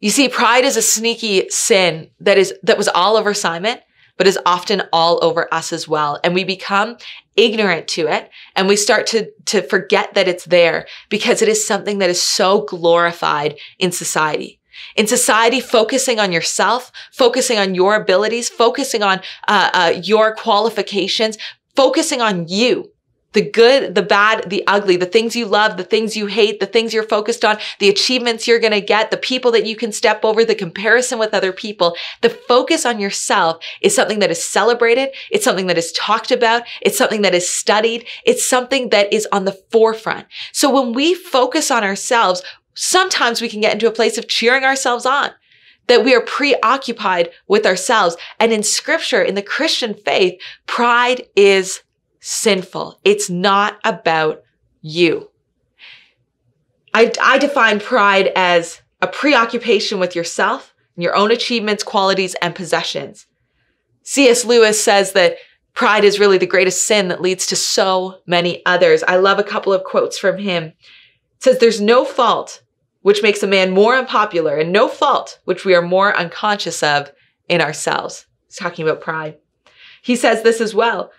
You see, pride is a sneaky sin that is, that was all over Simon but is often all over us as well. And we become ignorant to it and we start to, to forget that it's there because it is something that is so glorified in society. In society, focusing on yourself, focusing on your abilities, focusing on uh, uh, your qualifications, focusing on you the good, the bad, the ugly, the things you love, the things you hate, the things you're focused on, the achievements you're going to get, the people that you can step over, the comparison with other people. The focus on yourself is something that is celebrated. It's something that is talked about. It's something that is studied. It's something that is on the forefront. So when we focus on ourselves, sometimes we can get into a place of cheering ourselves on that we are preoccupied with ourselves. And in scripture, in the Christian faith, pride is sinful. It's not about you. I, I define pride as a preoccupation with yourself, your own achievements, qualities, and possessions. C.S. Lewis says that pride is really the greatest sin that leads to so many others. I love a couple of quotes from him. It says, There's no fault which makes a man more unpopular, and no fault which we are more unconscious of in ourselves. He's talking about pride. He says this as well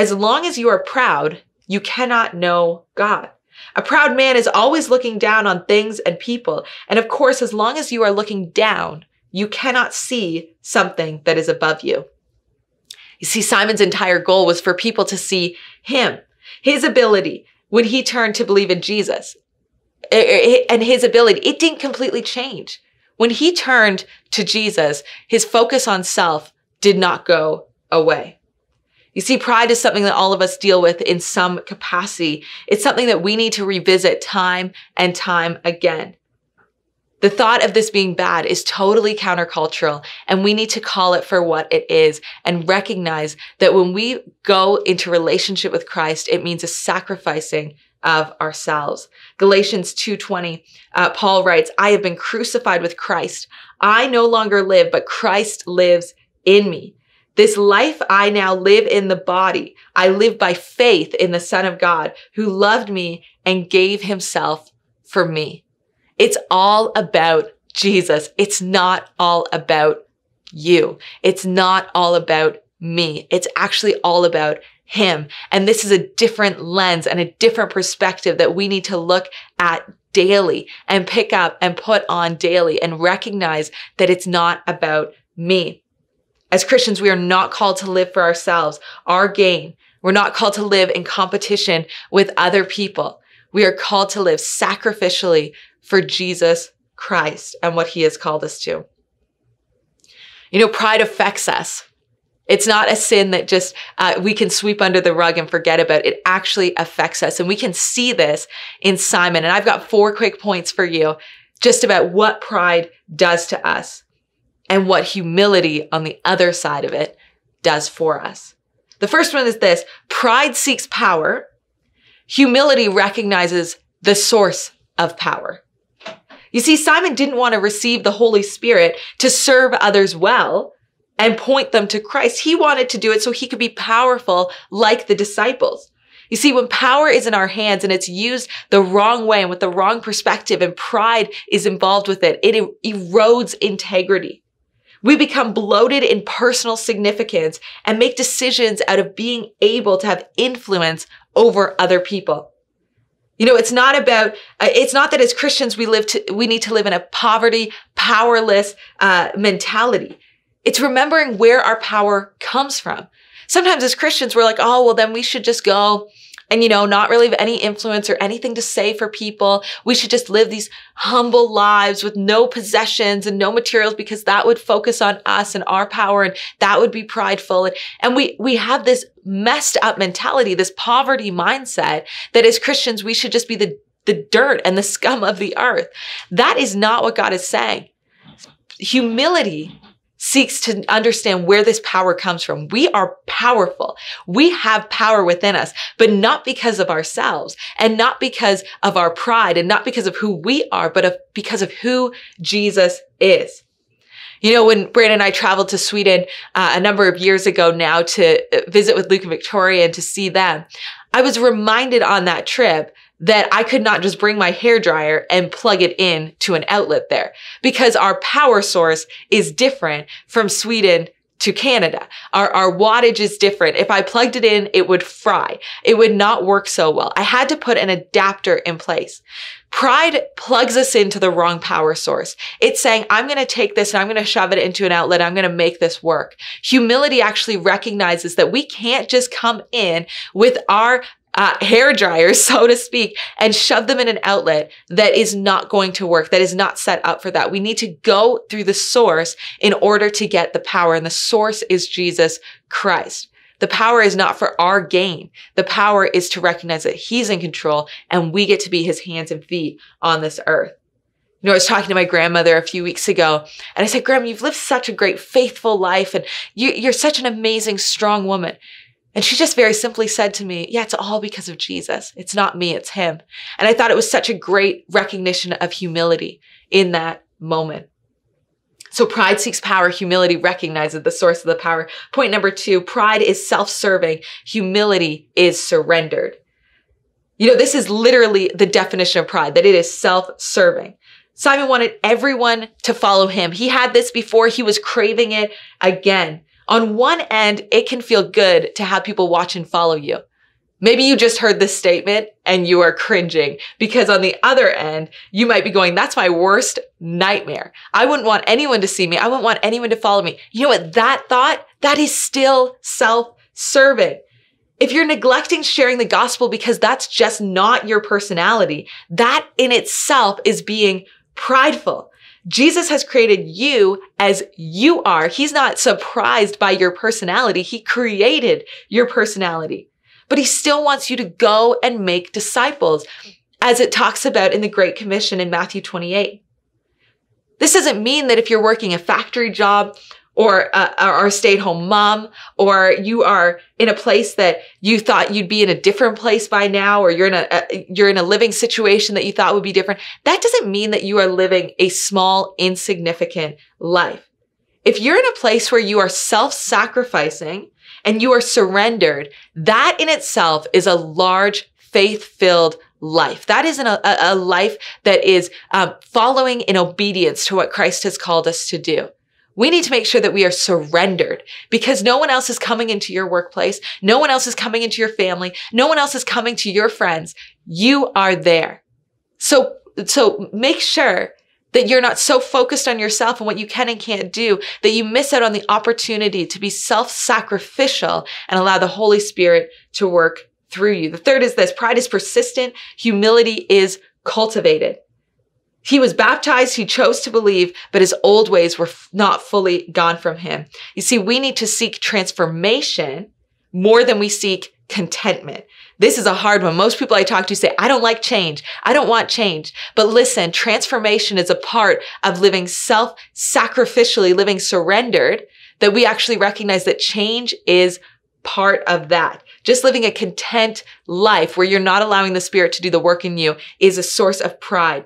as long as you are proud, you cannot know God. A proud man is always looking down on things and people. And of course, as long as you are looking down, you cannot see something that is above you. You see, Simon's entire goal was for people to see him, his ability when he turned to believe in Jesus and his ability. It didn't completely change. When he turned to Jesus, his focus on self did not go away. You see, pride is something that all of us deal with in some capacity. It's something that we need to revisit time and time again. The thought of this being bad is totally countercultural, and we need to call it for what it is and recognize that when we go into relationship with Christ, it means a sacrificing of ourselves. Galatians 2:20, uh, Paul writes, "I have been crucified with Christ. I no longer live, but Christ lives in me. This life I now live in the body. I live by faith in the Son of God who loved me and gave himself for me." It's all about Jesus. It's not all about you. It's not all about me. It's actually all about him. And this is a different lens and a different perspective that we need to look at daily and pick up and put on daily and recognize that it's not about me. As Christians, we are not called to live for ourselves, our gain. We're not called to live in competition with other people. We are called to live sacrificially for Jesus Christ and what he has called us to. You know, pride affects us. It's not a sin that just uh, we can sweep under the rug and forget about. It actually affects us. And we can see this in Simon. And I've got four quick points for you just about what pride does to us and what humility on the other side of it does for us. The first one is this pride seeks power, humility recognizes the source of power. You see, Simon didn't want to receive the Holy Spirit to serve others well and point them to Christ. He wanted to do it so he could be powerful like the disciples. You see, when power is in our hands and it's used the wrong way and with the wrong perspective and pride is involved with it, it erodes integrity. We become bloated in personal significance and make decisions out of being able to have influence over other people. You know, it's not about, uh, it's not that as Christians we live to, we need to live in a poverty, powerless, uh, mentality. It's remembering where our power comes from. Sometimes as Christians, we're like, oh, well, then we should just go and, you know, not really have any influence or anything to say for people. We should just live these humble lives with no possessions and no materials because that would focus on us and our power and that would be prideful. And, and we, we have this messed up mentality, this poverty mindset that as Christians, we should just be the, the dirt and the scum of the earth. That is not what God is saying. Humility seeks to understand where this power comes from. We are powerful. We have power within us, but not because of ourselves and not because of our pride and not because of who we are, but of, because of who Jesus is. You know, when Brandon and I traveled to Sweden uh, a number of years ago now to uh, visit with Luke and Victoria and to see them, I was reminded on that trip that I could not just bring my hair dryer and plug it in to an outlet there because our power source is different from Sweden to Canada. Our, our wattage is different. If I plugged it in, it would fry. It would not work so well. I had to put an adapter in place. Pride plugs us into the wrong power source. It's saying, I'm going to take this and I'm going to shove it into an outlet. I'm going to make this work. Humility actually recognizes that we can't just come in with our uh, hair dryers, (laughs) so to speak, and shove them in an outlet that is not going to work, that is not set up for that. We need to go through the source in order to get the power. And the source is Jesus Christ. The power is not for our gain. The power is to recognize that he's in control and we get to be his hands and feet on this earth. You know, I was talking to my grandmother a few weeks ago and I said, Grandma, you've lived such a great, faithful life and you, are such an amazing, strong woman. And she just very simply said to me, Yeah, it's all because of Jesus. It's not me, it's him. And I thought it was such a great recognition of humility in that moment. So pride seeks power. Humility recognizes the source of the power. Point number two, pride is self-serving. Humility is surrendered. You know, this is literally the definition of pride, that it is self-serving. Simon wanted everyone to follow him. He had this before. He was craving it again. On one end, it can feel good to have people watch and follow you. Maybe you just heard this statement and you are cringing because on the other end, you might be going, that's my worst nightmare. I wouldn't want anyone to see me. I wouldn't want anyone to follow me. You know what? That thought, that is still self-serving. If you're neglecting sharing the gospel because that's just not your personality, that in itself is being prideful. Jesus has created you as you are. He's not surprised by your personality. He created your personality, but he still wants you to go and make disciples as it talks about in the Great Commission in Matthew 28. This doesn't mean that if you're working a factory job or a, or a stay-at-home mom or you are in a place that you thought you'd be in a different place by now or you're in a, a you're in a living situation that you thought would be different that doesn't mean that you are living a small insignificant life if you're in a place where you are self-sacrificing and you are surrendered that in itself is a large faith-filled life. That isn't a, a, a life that is um, following in obedience to what Christ has called us to do. We need to make sure that we are surrendered because no one else is coming into your workplace. No one else is coming into your family. No one else is coming to your friends. You are there. So, so make sure that you're not so focused on yourself and what you can and can't do that you miss out on the opportunity to be self-sacrificial and allow the Holy Spirit to work through you. The third is this pride is persistent, humility is cultivated. He was baptized, he chose to believe, but his old ways were f- not fully gone from him. You see, we need to seek transformation more than we seek contentment. This is a hard one. Most people I talk to say, I don't like change. I don't want change. But listen, transformation is a part of living self sacrificially, living surrendered, that we actually recognize that change is part of that. Just living a content life where you're not allowing the spirit to do the work in you is a source of pride.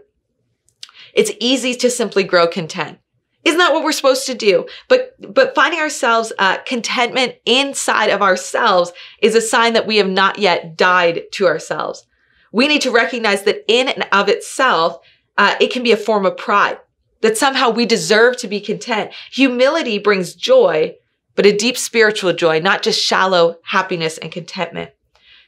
It's easy to simply grow content. Isn't that what we're supposed to do? But, but finding ourselves, uh, contentment inside of ourselves is a sign that we have not yet died to ourselves. We need to recognize that in and of itself, uh, it can be a form of pride, that somehow we deserve to be content. Humility brings joy, but a deep spiritual joy, not just shallow happiness and contentment.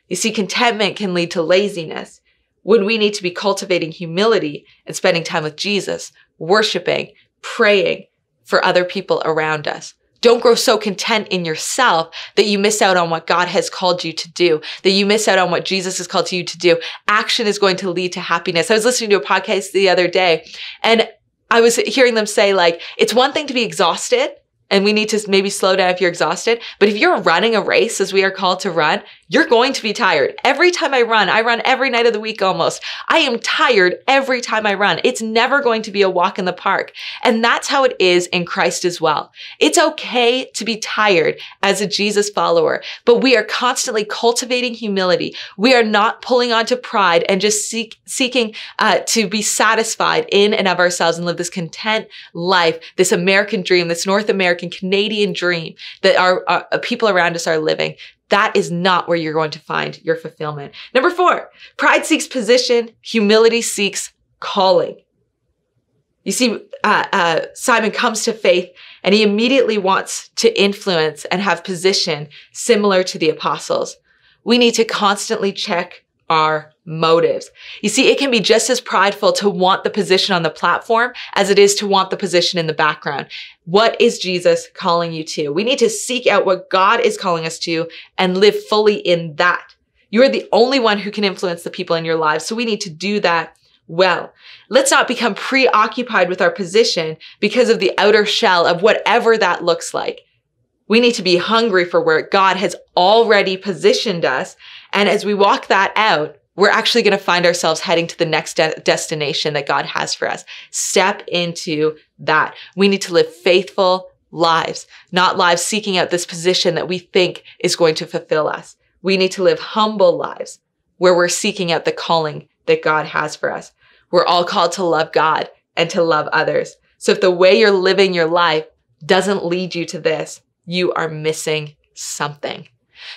You see, contentment can lead to laziness when we need to be cultivating humility and spending time with Jesus, worshiping, praying for other people around us. Don't grow so content in yourself that you miss out on what God has called you to do, that you miss out on what Jesus has called you to do. Action is going to lead to happiness. I was listening to a podcast the other day and I was hearing them say like, it's one thing to be exhausted and we need to maybe slow down if you're exhausted. But if you're running a race as we are called to run, you're going to be tired. Every time I run, I run every night of the week almost. I am tired every time I run. It's never going to be a walk in the park. And that's how it is in Christ as well. It's okay to be tired as a Jesus follower, but we are constantly cultivating humility. We are not pulling onto pride and just seek, seeking uh, to be satisfied in and of ourselves and live this content life, this American dream, this North American Canadian dream that our, our people around us are living. That is not where you're going to find your fulfillment. Number four, pride seeks position, humility seeks calling. You see, uh, uh, Simon comes to faith and he immediately wants to influence and have position similar to the apostles. We need to constantly check our motives. You see, it can be just as prideful to want the position on the platform as it is to want the position in the background. What is Jesus calling you to? We need to seek out what God is calling us to and live fully in that. You are the only one who can influence the people in your lives. So we need to do that well. Let's not become preoccupied with our position because of the outer shell of whatever that looks like. We need to be hungry for where God has already positioned us. And as we walk that out, we're actually going to find ourselves heading to the next de- destination that God has for us. Step into that. We need to live faithful lives, not lives seeking out this position that we think is going to fulfill us. We need to live humble lives where we're seeking out the calling that God has for us. We're all called to love God and to love others. So if the way you're living your life doesn't lead you to this, you are missing something.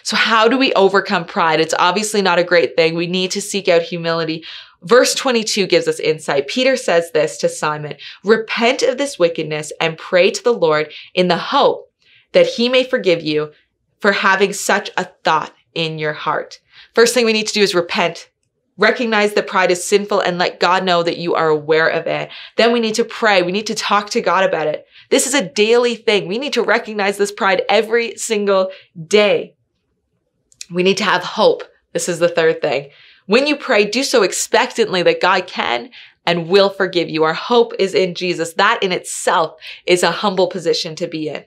So how do we overcome pride? It's obviously not a great thing. We need to seek out humility. Verse 22 gives us insight. Peter says this to Simon, repent of this wickedness and pray to the Lord in the hope that he may forgive you for having such a thought in your heart. First thing we need to do is repent. Recognize that pride is sinful and let God know that you are aware of it. Then we need to pray. We need to talk to God about it. This is a daily thing. We need to recognize this pride every single day. We need to have hope. This is the third thing. When you pray, do so expectantly that God can and will forgive you. Our hope is in Jesus. That in itself is a humble position to be in.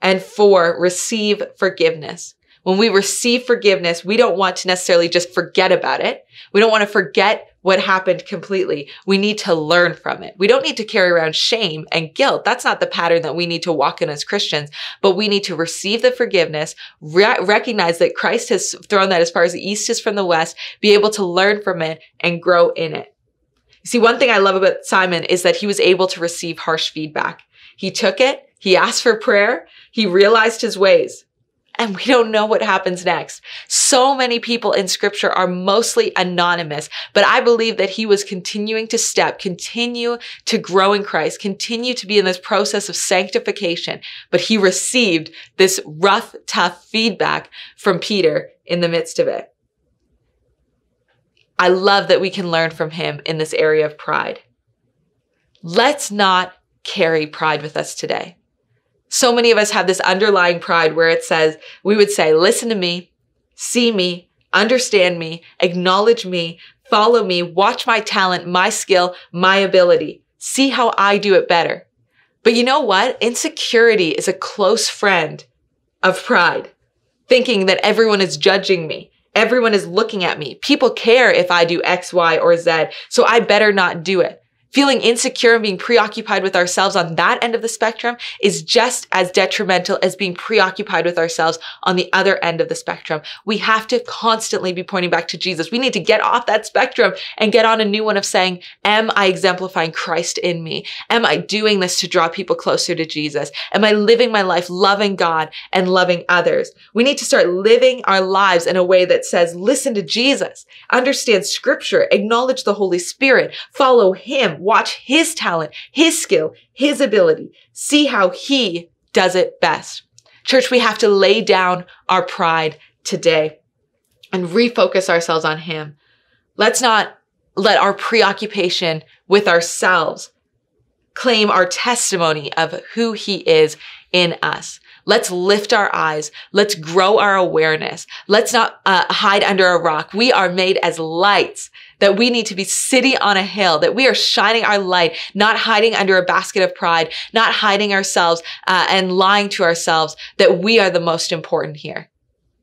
And four, receive forgiveness. When we receive forgiveness, we don't want to necessarily just forget about it. We don't want to forget what happened completely. We need to learn from it. We don't need to carry around shame and guilt. That's not the pattern that we need to walk in as Christians, but we need to receive the forgiveness, re- recognize that Christ has thrown that as far as the east is from the west, be able to learn from it and grow in it. See, one thing I love about Simon is that he was able to receive harsh feedback. He took it, he asked for prayer, he realized his ways and we don't know what happens next. So many people in scripture are mostly anonymous, but I believe that he was continuing to step, continue to grow in Christ, continue to be in this process of sanctification, but he received this rough, tough feedback from Peter in the midst of it. I love that we can learn from him in this area of pride. Let's not carry pride with us today. So many of us have this underlying pride where it says, we would say, listen to me, see me, understand me, acknowledge me, follow me, watch my talent, my skill, my ability. See how I do it better. But you know what? Insecurity is a close friend of pride, thinking that everyone is judging me. Everyone is looking at me. People care if I do X, Y, or Z, so I better not do it. Feeling insecure and being preoccupied with ourselves on that end of the spectrum is just as detrimental as being preoccupied with ourselves on the other end of the spectrum. We have to constantly be pointing back to Jesus. We need to get off that spectrum and get on a new one of saying, am I exemplifying Christ in me? Am I doing this to draw people closer to Jesus? Am I living my life loving God and loving others? We need to start living our lives in a way that says, listen to Jesus, understand scripture, acknowledge the Holy Spirit, follow him, watch his talent, his skill, his ability, see how he does it best. Church, we have to lay down our pride today and refocus ourselves on him. Let's not let our preoccupation with ourselves claim our testimony of who he is in us. Let's lift our eyes. Let's grow our awareness. Let's not uh, hide under a rock. We are made as lights that we need to be sitting on a hill, that we are shining our light, not hiding under a basket of pride, not hiding ourselves uh, and lying to ourselves that we are the most important here.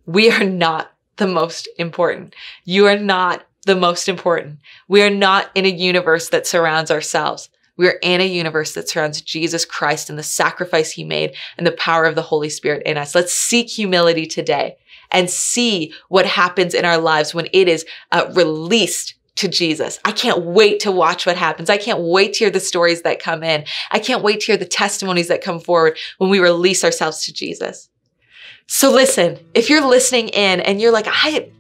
We are not the most important. You are not the most important. We are not in a universe that surrounds ourselves. We are in a universe that surrounds Jesus Christ and the sacrifice he made and the power of the Holy Spirit in us. Let's seek humility today and see what happens in our lives when it is uh, released to Jesus. I can't wait to watch what happens. I can't wait to hear the stories that come in. I can't wait to hear the testimonies that come forward when we release ourselves to Jesus. So listen, if you're listening in and you're like, I,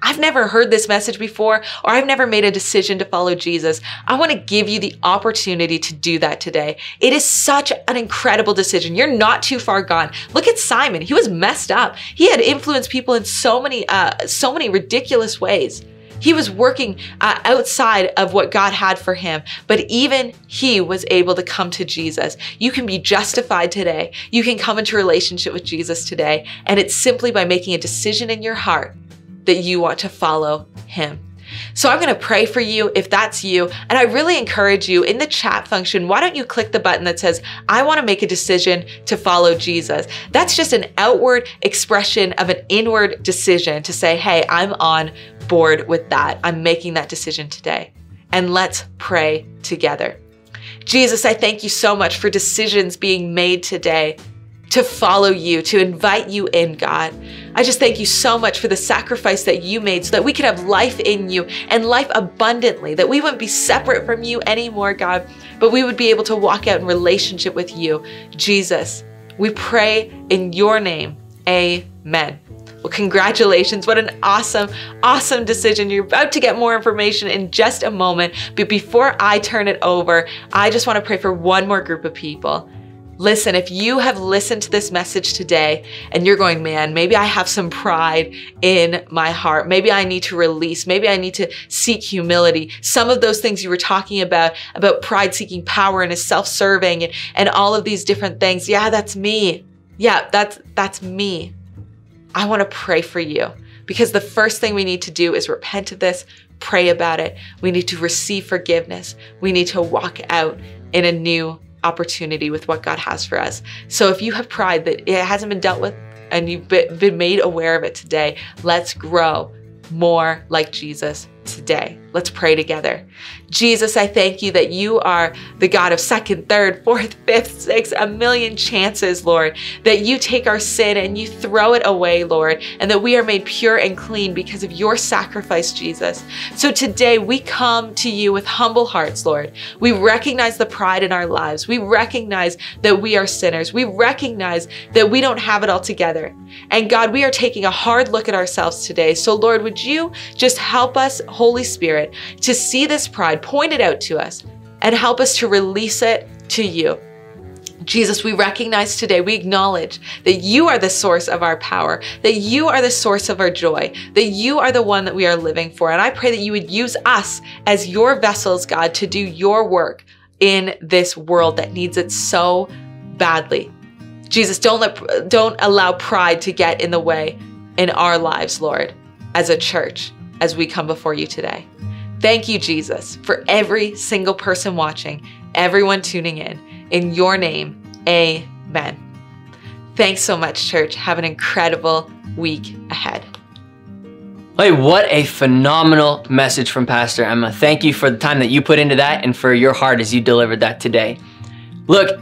I've never heard this message before, or I've never made a decision to follow Jesus. I want to give you the opportunity to do that today. It is such an incredible decision. You're not too far gone. Look at Simon. He was messed up. He had influenced people in so many, uh, so many ridiculous ways. He was working uh, outside of what God had for him, but even he was able to come to Jesus. You can be justified today. You can come into relationship with Jesus today. And it's simply by making a decision in your heart that you want to follow him. So I'm going to pray for you if that's you. And I really encourage you in the chat function, why don't you click the button that says, I want to make a decision to follow Jesus? That's just an outward expression of an inward decision to say, hey, I'm on board with that. I'm making that decision today. And let's pray together. Jesus, I thank you so much for decisions being made today to follow you, to invite you in, God. I just thank you so much for the sacrifice that you made so that we could have life in you and life abundantly, that we wouldn't be separate from you anymore, God, but we would be able to walk out in relationship with you. Jesus, we pray in your name. Amen. Well, congratulations. What an awesome, awesome decision. You're about to get more information in just a moment. But before I turn it over, I just want to pray for one more group of people. Listen, if you have listened to this message today and you're going, man, maybe I have some pride in my heart. Maybe I need to release. Maybe I need to seek humility. Some of those things you were talking about, about pride seeking power and is self-serving and, and all of these different things. Yeah, that's me. Yeah, that's, that's me. I want to pray for you because the first thing we need to do is repent of this, pray about it. We need to receive forgiveness. We need to walk out in a new opportunity with what God has for us. So if you have pride that it hasn't been dealt with, and you've been made aware of it today. Let's grow more like Jesus today. Let's pray together. Jesus, I thank you that you are the God of second, third, fourth, (laughs) fifth, sixth, a million chances, Lord. That you take our sin and you throw it away, Lord, and that we are made pure and clean because of your sacrifice, Jesus. So today we come to you with humble hearts, Lord. We recognize the pride in our lives. We recognize that we are sinners. We recognize that we don't have it all together. And God, we are taking a hard look at ourselves today. So, Lord, would you just help us, Holy Spirit, to see this pride, point it out to us, and help us to release it to you. Jesus, we recognize today, we acknowledge that you are the source of our power, that you are the source of our joy, that you are the one that we are living for. And I pray that you would use us as your vessels, God, to do your work in this world that needs it so badly. Jesus, don't let don't allow pride to get in the way in our lives, Lord, as a church as we come before you today. Thank you, Jesus, for every single person watching, everyone tuning in. In your name, amen. Thanks so much, church. Have an incredible week ahead. Hey, what a phenomenal message from Pastor Emma. Thank you for the time that you put into that and for your heart as you delivered that today. Look,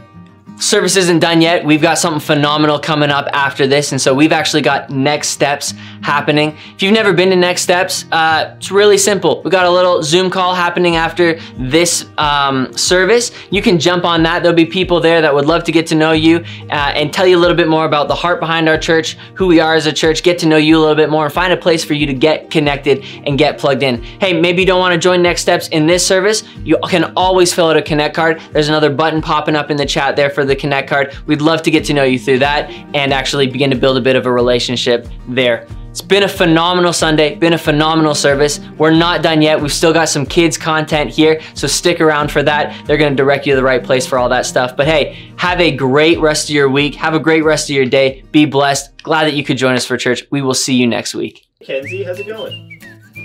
service isn't done yet. We've got something phenomenal coming up after this. And so we've actually got next steps happening. If you've never been to next steps, uh, it's really simple. We've got a little Zoom call happening after this um, service. You can jump on that. There'll be people there that would love to get to know you uh, and tell you a little bit more about the heart behind our church, who we are as a church, get to know you a little bit more and find a place for you to get connected and get plugged in. Hey, maybe you don't want to join next steps in this service. You can always fill out a connect card. There's another button popping up in the chat there for the Connect card. We'd love to get to know you through that and actually begin to build a bit of a relationship there. It's been a phenomenal Sunday, been a phenomenal service. We're not done yet. We've still got some kids content here, so stick around for that. They're going to direct you to the right place for all that stuff. But hey, have a great rest of your week. Have a great rest of your day. Be blessed. Glad that you could join us for church. We will see you next week. Kenzie, how's it going?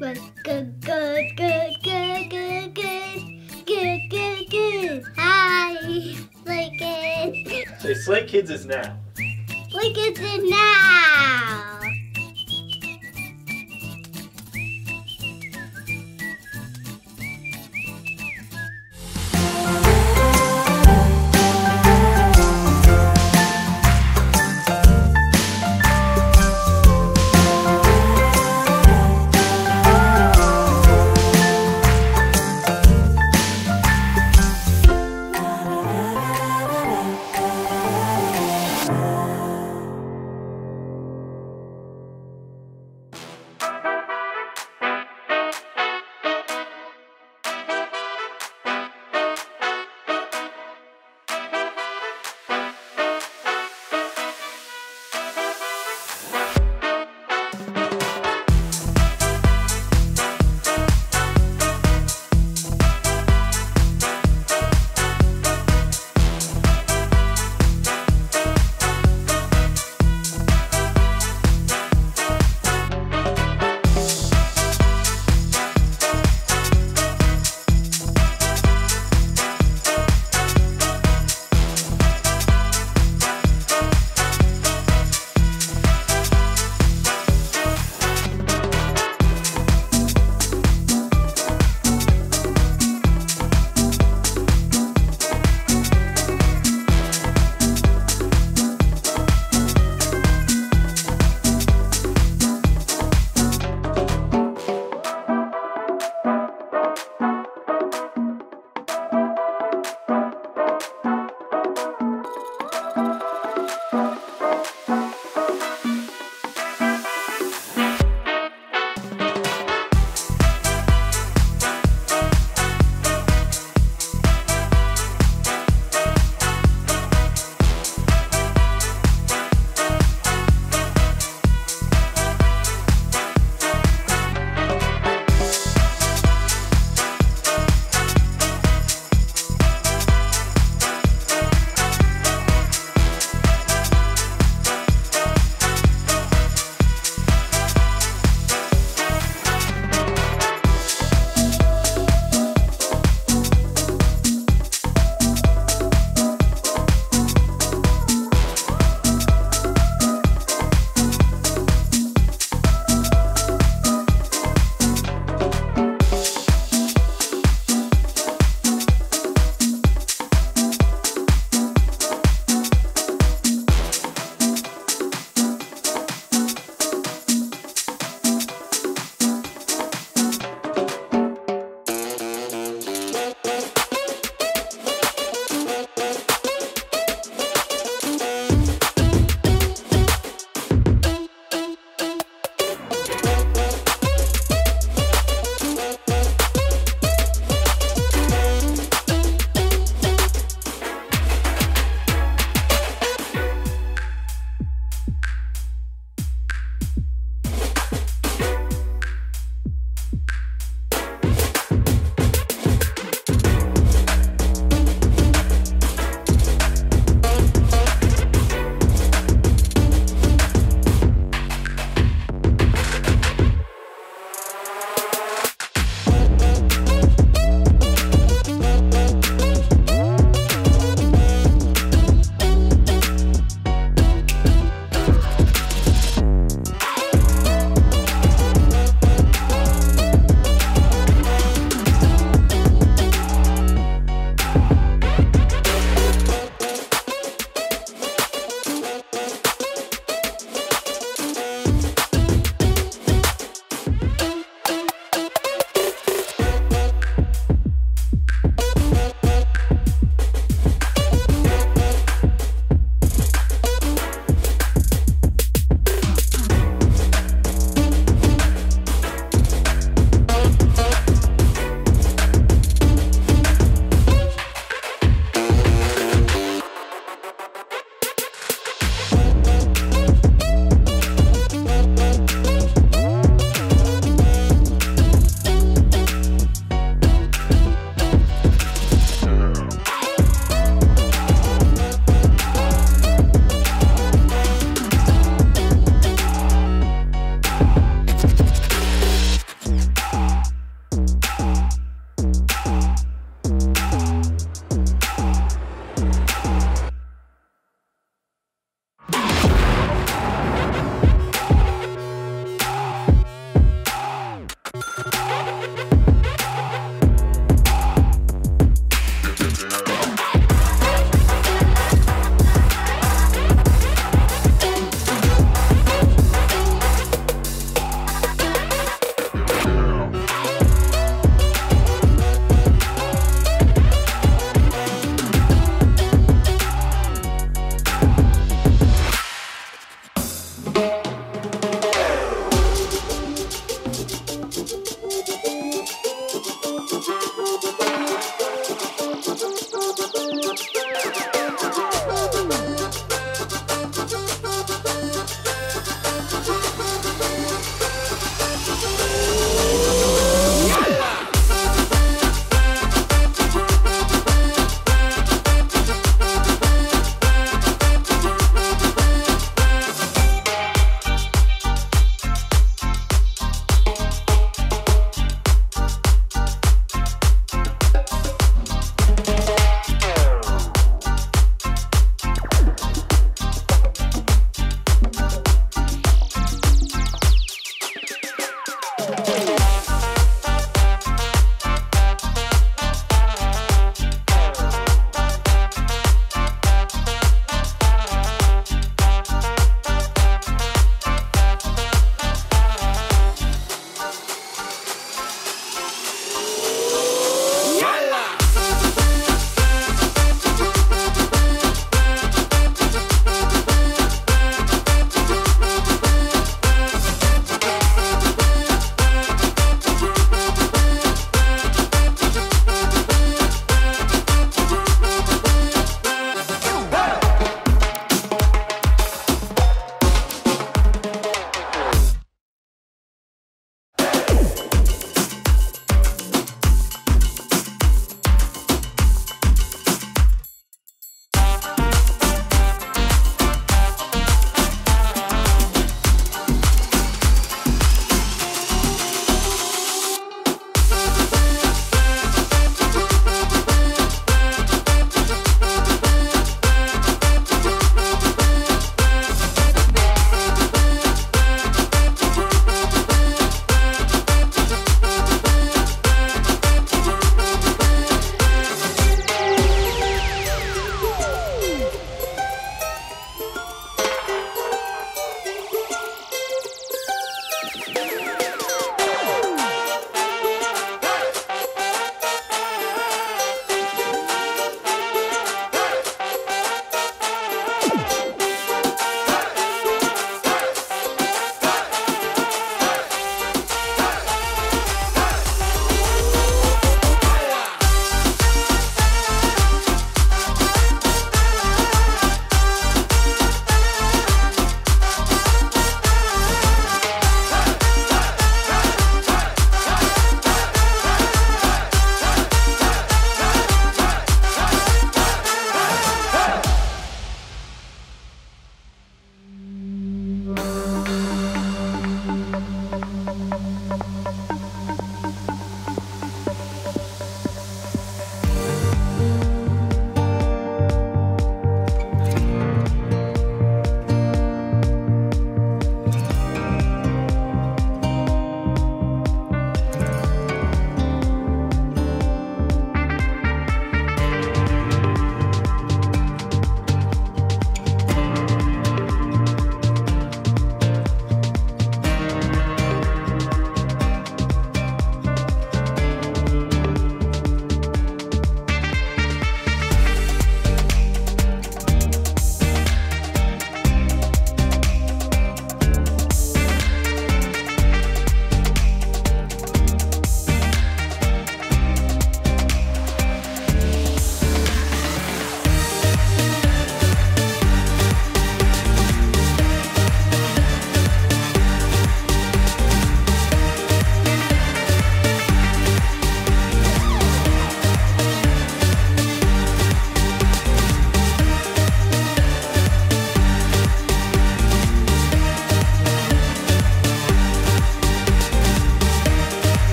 Good, good, good, good, good, good, good, good, good, good. Hi, Slay Kids. Say Slate Kids is now. Slay Kids is now.